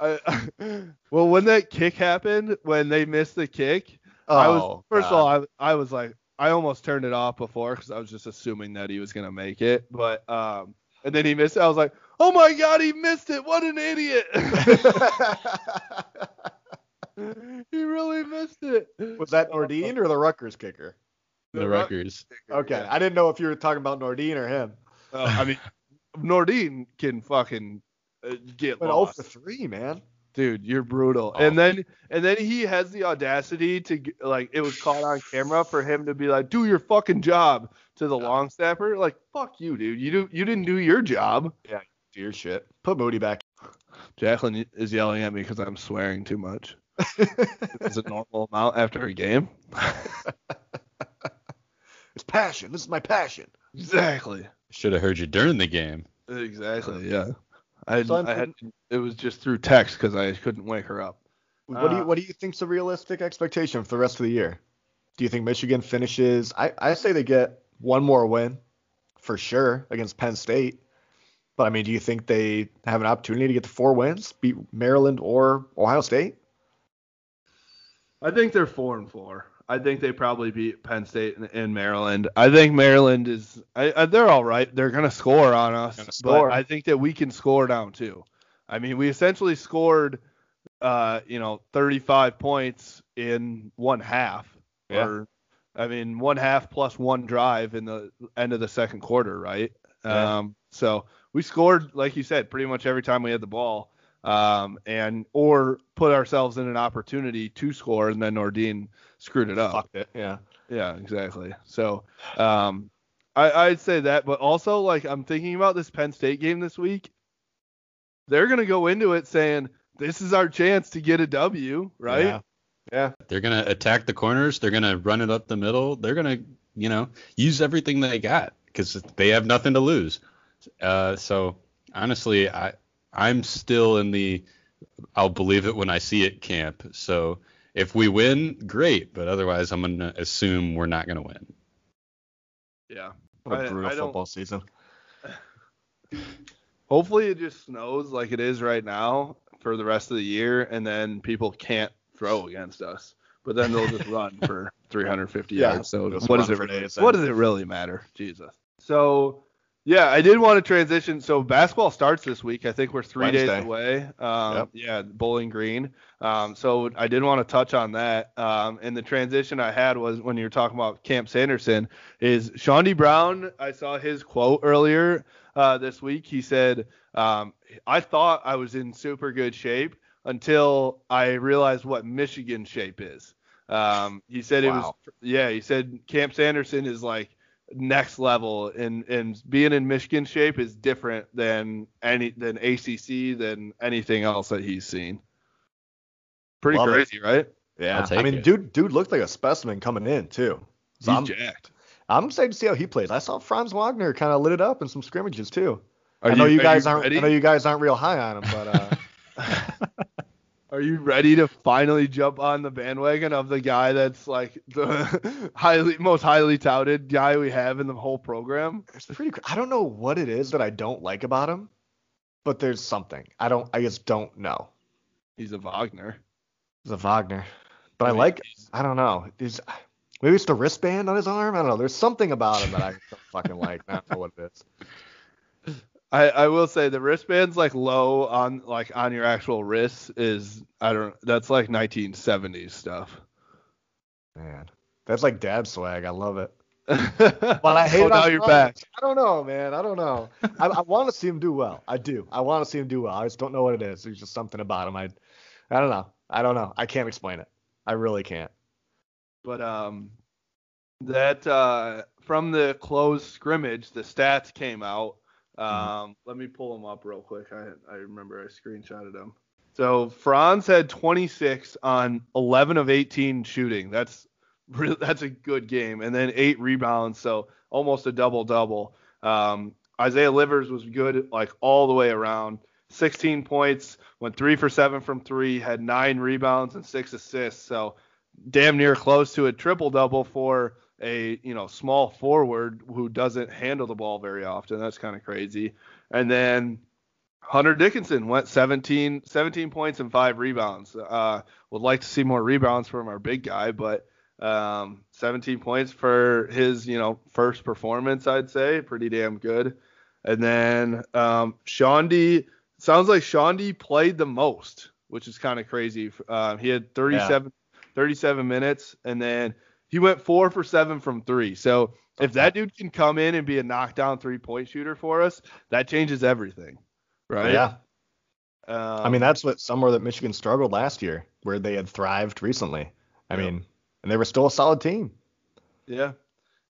I, well, when that kick happened, when they missed the kick, I was Oh, first God. of all, I, I was like, I almost turned it off before because I was just assuming that he was gonna make it, but um, and then he missed it. I was like, oh my god, he missed it! What an idiot! he really missed it. was that Nordin or the Rutgers kicker? The, Rut- Rutgers. Okay, I didn't know if you were talking about Nordin or him. Uh, I mean, Nordin can fucking uh, get Went 0 lost. for 3, man. dude you're brutal Oh. and then and then he has the audacity to g- like it was caught on camera for him to be like do your fucking job to the long snapper like fuck you dude you do you didn't do your job Yeah, Do your shit. Put Moody back. jacqueline is yelling at me because i'm swearing too much it's a normal amount after a game It's passion. This is my passion. exactly Should have heard you during the game. exactly yeah I, So I'm had it was just through text because i couldn't wake her up What do you Uh, what do you think's a realistic expectation for the rest of the year? Do you think Michigan finishes? I, I say they get one more win for sure against Penn State. But I mean, do you think they have an opportunity to get the four wins, beat Maryland or Ohio State? I think they're four and four. I think they probably beat Penn State and, and Maryland. I think Maryland is. I, I, they're all right. They're gonna score on us, score. but I think that we can score down too. I mean, we essentially scored, uh, you know, 35 points in one half. Yeah. Or, I mean, one half plus one drive in the end of the second quarter, right? Yeah. Um, so we scored, like you said, pretty much every time we had the ball um, and or put ourselves in an opportunity to score, and then Nordin screwed it up. Fucked it. Yeah. Yeah, exactly. So um, I, I'd say that, but also like I'm thinking about this Penn State game this week. They're gonna go into it saying this is our chance to get a W, right? Yeah. Yeah. They're gonna attack the corners. They're gonna run it up the middle. They're gonna, you know, use everything they got because they have nothing to lose. Uh, so honestly, I I'm still in the I'll believe it when I see it camp. So if we win, great. But otherwise, I'm gonna assume we're not gonna win. Yeah. What a I- brutal I don't- football season. Hopefully it just snows like it is right now for the rest of the year, and then people can't throw against us. But then they'll just run for 350 Yeah, yards. So what does it really, days what does it really matter? Jesus. So yeah, I did want to transition. So basketball starts this week. I think we're three days away. Um, Yep. Yeah, Bowling Green. Um, so I did want to touch on that. Um, and the transition I had was when you were talking about Camp Sanderson is Chaundee Brown. I saw his quote earlier uh, this week. He said, um, "I thought I was in super good shape until I realized what Michigan shape is." Um, he said it was yeah. He said Camp Sanderson is like next level and and being in Michigan shape is different than any than ACC than anything else that he's seen. Pretty Love it. crazy, right? Yeah. I'll take I mean, it. dude, dude looked like a specimen coming in too. So He's I'm, jacked. I'm excited to see how he plays. I saw Franz Wagner kind of lit it up in some scrimmages too. Are I know you, are guys aren't. ready? I know you guys aren't real high on him, but uh, Are you ready to finally jump on the bandwagon of the guy that's like the highly most highly touted guy we have in the whole program? it's pretty. I don't know what it is that I don't like about him, but there's something. I don't. I just don't know. He's a Wagner. He's a Wagner, but I, mean, like. I don't know. There's maybe it's the wristband on his arm. I don't know. There's something about him that I don't fucking like. I don't know what it is. I, I will say the wristbands like low on like on your actual wrists is I don't that's like 1970s stuff. Man, that's like dad swag. I love it. but But I hate oh, it now on you're back. I don't know, man. I don't know. I, I want to see him do well. I do. I want to see him do well. I just don't know what it is. There's just something about him. I, I don't know. I don't know. I can't explain it. I really can't. But um, that uh, from the closed scrimmage, the stats came out. Um, let me pull them up real quick. I I remember I screenshotted them. So Franz had 26 on 11 of 18 shooting. That's re- that's a good game, and then eight rebounds, so almost a double double. Um, Isaiah Livers was good like all the way around. 16 points, went three for seven from three, had nine rebounds and six assists. So damn near close to a triple double for a you know small forward who doesn't handle the ball very often. That's kind of crazy. And then Hunter Dickinson went 17 17 points and five rebounds. Uh, would like to see more rebounds from our big guy, but um, 17 points for his you know first performance, I'd say, pretty damn good. And then um, Chaundee sounds like Chaundee played the most, which is kind of crazy. Uh, he had 37 37 minutes, and then he went four for seven from three. So if that dude can come in and be a knockdown three point shooter for us, that changes everything, right? Yeah. Um, I mean, that's what somewhere that Michigan struggled last year, where they had thrived recently. I Yeah. mean, and they were still a solid team. Yeah.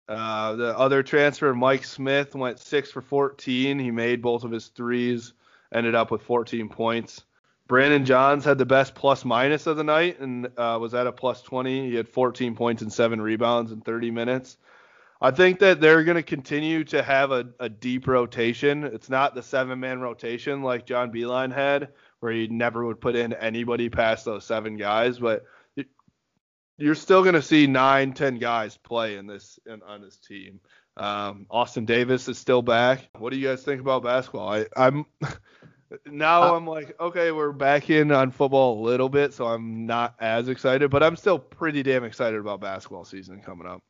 Uh, the other transfer, Mike Smith, went six for 14. He made both of his threes, ended up with 14 points. Brandon Johns had the best plus minus of the night and uh, was at a plus 20. He had 14 points and seven rebounds in 30 minutes. I think that they're going to continue to have a, a deep rotation. It's not the seven man rotation like John Beilein had, where he never would put in anybody past those seven guys, but you're still going to see nine, ten guys play in this in, on this team. Um, Austin Davis is still back. What do you guys think about basketball? I, I'm now Uh, I'm like, okay, we're back in on football a little bit, so I'm not as excited, but I'm still pretty damn excited about basketball season coming up.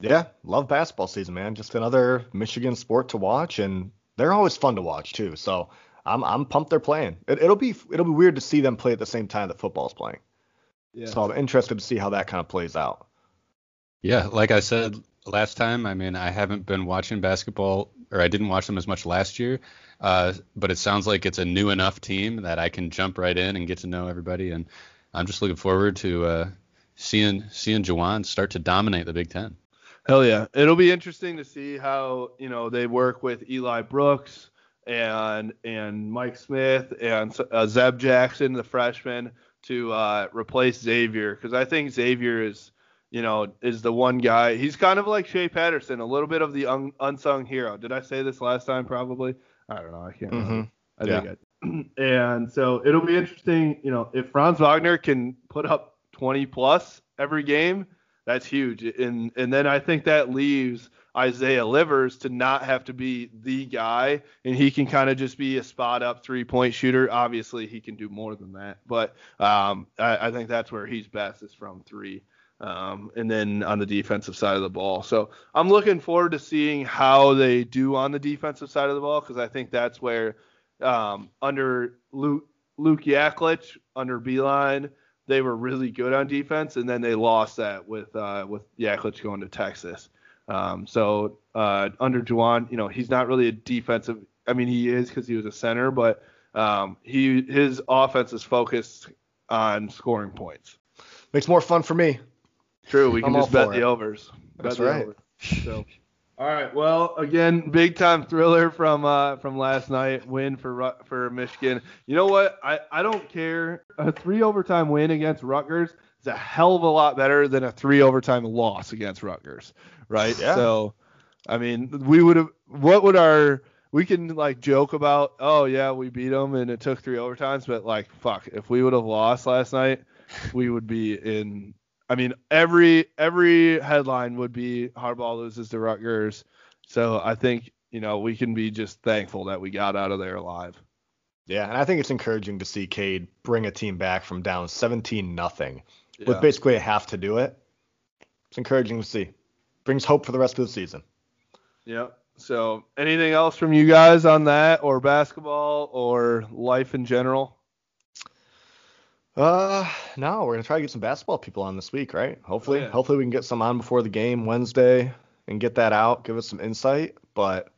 Yeah, love basketball season, man. Just another Michigan sport to watch, and they're always fun to watch too. So I'm I'm pumped they're playing. It, it'll be it'll be weird to see them play at the same time that football's playing. Yeah. So I'm interested to see how that kind of plays out. Yeah, like I said last time, I mean, I haven't been watching basketball, or I didn't watch them as much last year. Uh, but it sounds like it's a new enough team that I can jump right in and get to know everybody. And I'm just looking forward to uh, seeing seeing Juwan start to dominate the Big Ten. Hell yeah. It'll be interesting to see how, you know, they work with Eli Brooks and and Mike Smith and uh, Zeb Jackson, the freshman, to uh, replace Xavier because I think Xavier is you know is the one guy. He's kind of like Shea Patterson, a little bit of the un- unsung hero. Did I say this last time? Probably. I don't know. I can't. remember. Mhm. I think I. And so it'll be interesting, you know, if Franz Wagner can put up 20 plus every game, that's huge. And and then I think that leaves Isaiah Livers to not have to be the guy, and he can kind of just be a spot up three point shooter. Obviously, he can do more than that, but um, I, I think that's where he's best is from three. Um, and then on the defensive side of the ball. So I'm looking forward to seeing how they do on the defensive side of the ball because I think that's where um, under Luke, Luke Yaklich, under Beilein, they were really good on defense, and then they lost that with uh, with Yaklich going to Texas. Um, so uh, under Juwan, you know, he's not really a defensive. I mean, he is because he was a center, but um, he his offense is focused on scoring points. Makes more fun for me. True, we can I'm just bet for the it. overs. That's Bet right. overs. So, all right. Well, again, big time thriller from uh, from last night. Win for for Michigan. You know what? I I don't care. A three overtime win against Rutgers is a hell of a lot better than a three overtime loss against Rutgers, right? Yeah. So, I mean, we would have. What would our we can like joke about, oh yeah, we beat them and it took three overtimes, but like fuck, if we would have lost last night, we would be in. I mean, every every headline would be Harbaugh loses to Rutgers. So I think you know we can be just thankful that we got out of there alive. Yeah, and I think it's encouraging to see Cade bring a team back from down 17 nothing Yeah. with basically a half to do it. It's encouraging to see. Brings hope for the rest of the season. Yeah. So anything else from you guys on that, or basketball, or life in general? Uh, no, we're gonna try to get some basketball people on this week, right? Hopefully, Oh, yeah. hopefully we can get some on before the game Wednesday and get that out, give us some insight. But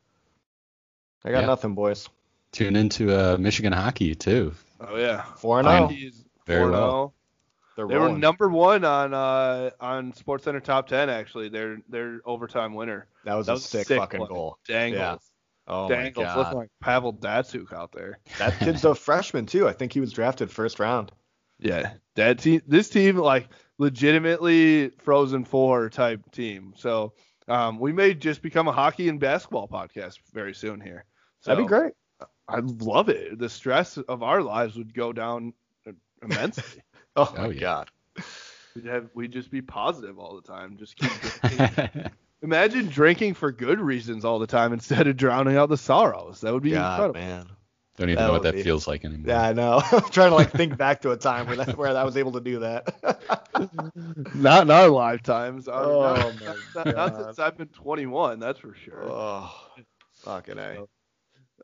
I got Yeah. nothing, boys. Tune into uh, Michigan hockey too. Oh yeah. Four and zero. Very 4-0. well. They're They were number one on uh on Sports Center top ten actually. They're they're overtime winner. that was that a was sick, sick fucking play. goal. Dangles. Yeah. Oh Dangles my looking god. like Pavel Datsyuk out there. That kid's a freshman too. I think he was drafted first round. Yeah, that team. This team like legitimately Frozen Four type team. So um, we may just become a hockey and basketball podcast very soon here. So That'd be great. I love it. The stress of our lives would go down immensely. Oh, Oh, my yeah. god. we'd have we'd just be positive all the time. Just keep drinking. Imagine drinking for good reasons all the time instead of drowning out the sorrows. That would be God, incredible. man. Don't even That know what that be- feels like anymore. Yeah, I know. I'm trying to like think back to a time where that, where I was able to do that. Not in our lifetimes. I mean, Oh, not, my not- not God. since I've been 21, that's for sure. oh, fucking a.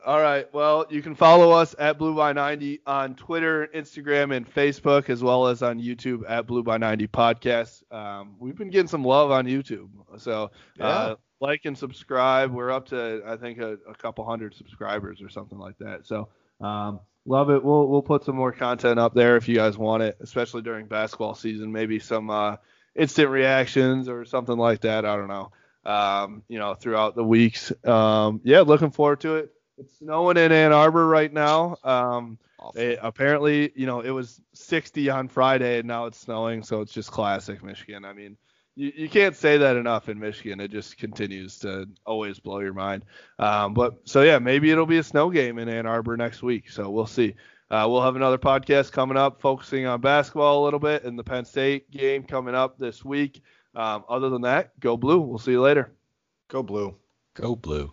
All right. Well, you can follow us at Blue by 90 on Twitter, Instagram, and Facebook, as well as on YouTube at Blue by 90 Podcast. Um, we've been getting some love on YouTube, so uh, like and subscribe. We're up to I think a, a couple hundred subscribers or something like that. So um, love it. We'll we'll put some more content up there if you guys want it, especially during basketball season. Maybe some uh, instant reactions or something like that. I don't know. Um, you know, throughout the weeks. Um, yeah, looking forward to it. It's snowing in Ann Arbor right now. Um, it- apparently, you know, it was 60 on Friday and now it's snowing, so it's just classic Michigan. I mean, you, you can't say that enough in Michigan. It just continues to always blow your mind. Um, but so yeah, maybe it'll be a snow game in Ann Arbor next week. So we'll see. Uh, we'll have another podcast coming up focusing on basketball a little bit and the Penn State game coming up this week. Um, other than that, go blue. We'll see you later. Go blue. Go blue.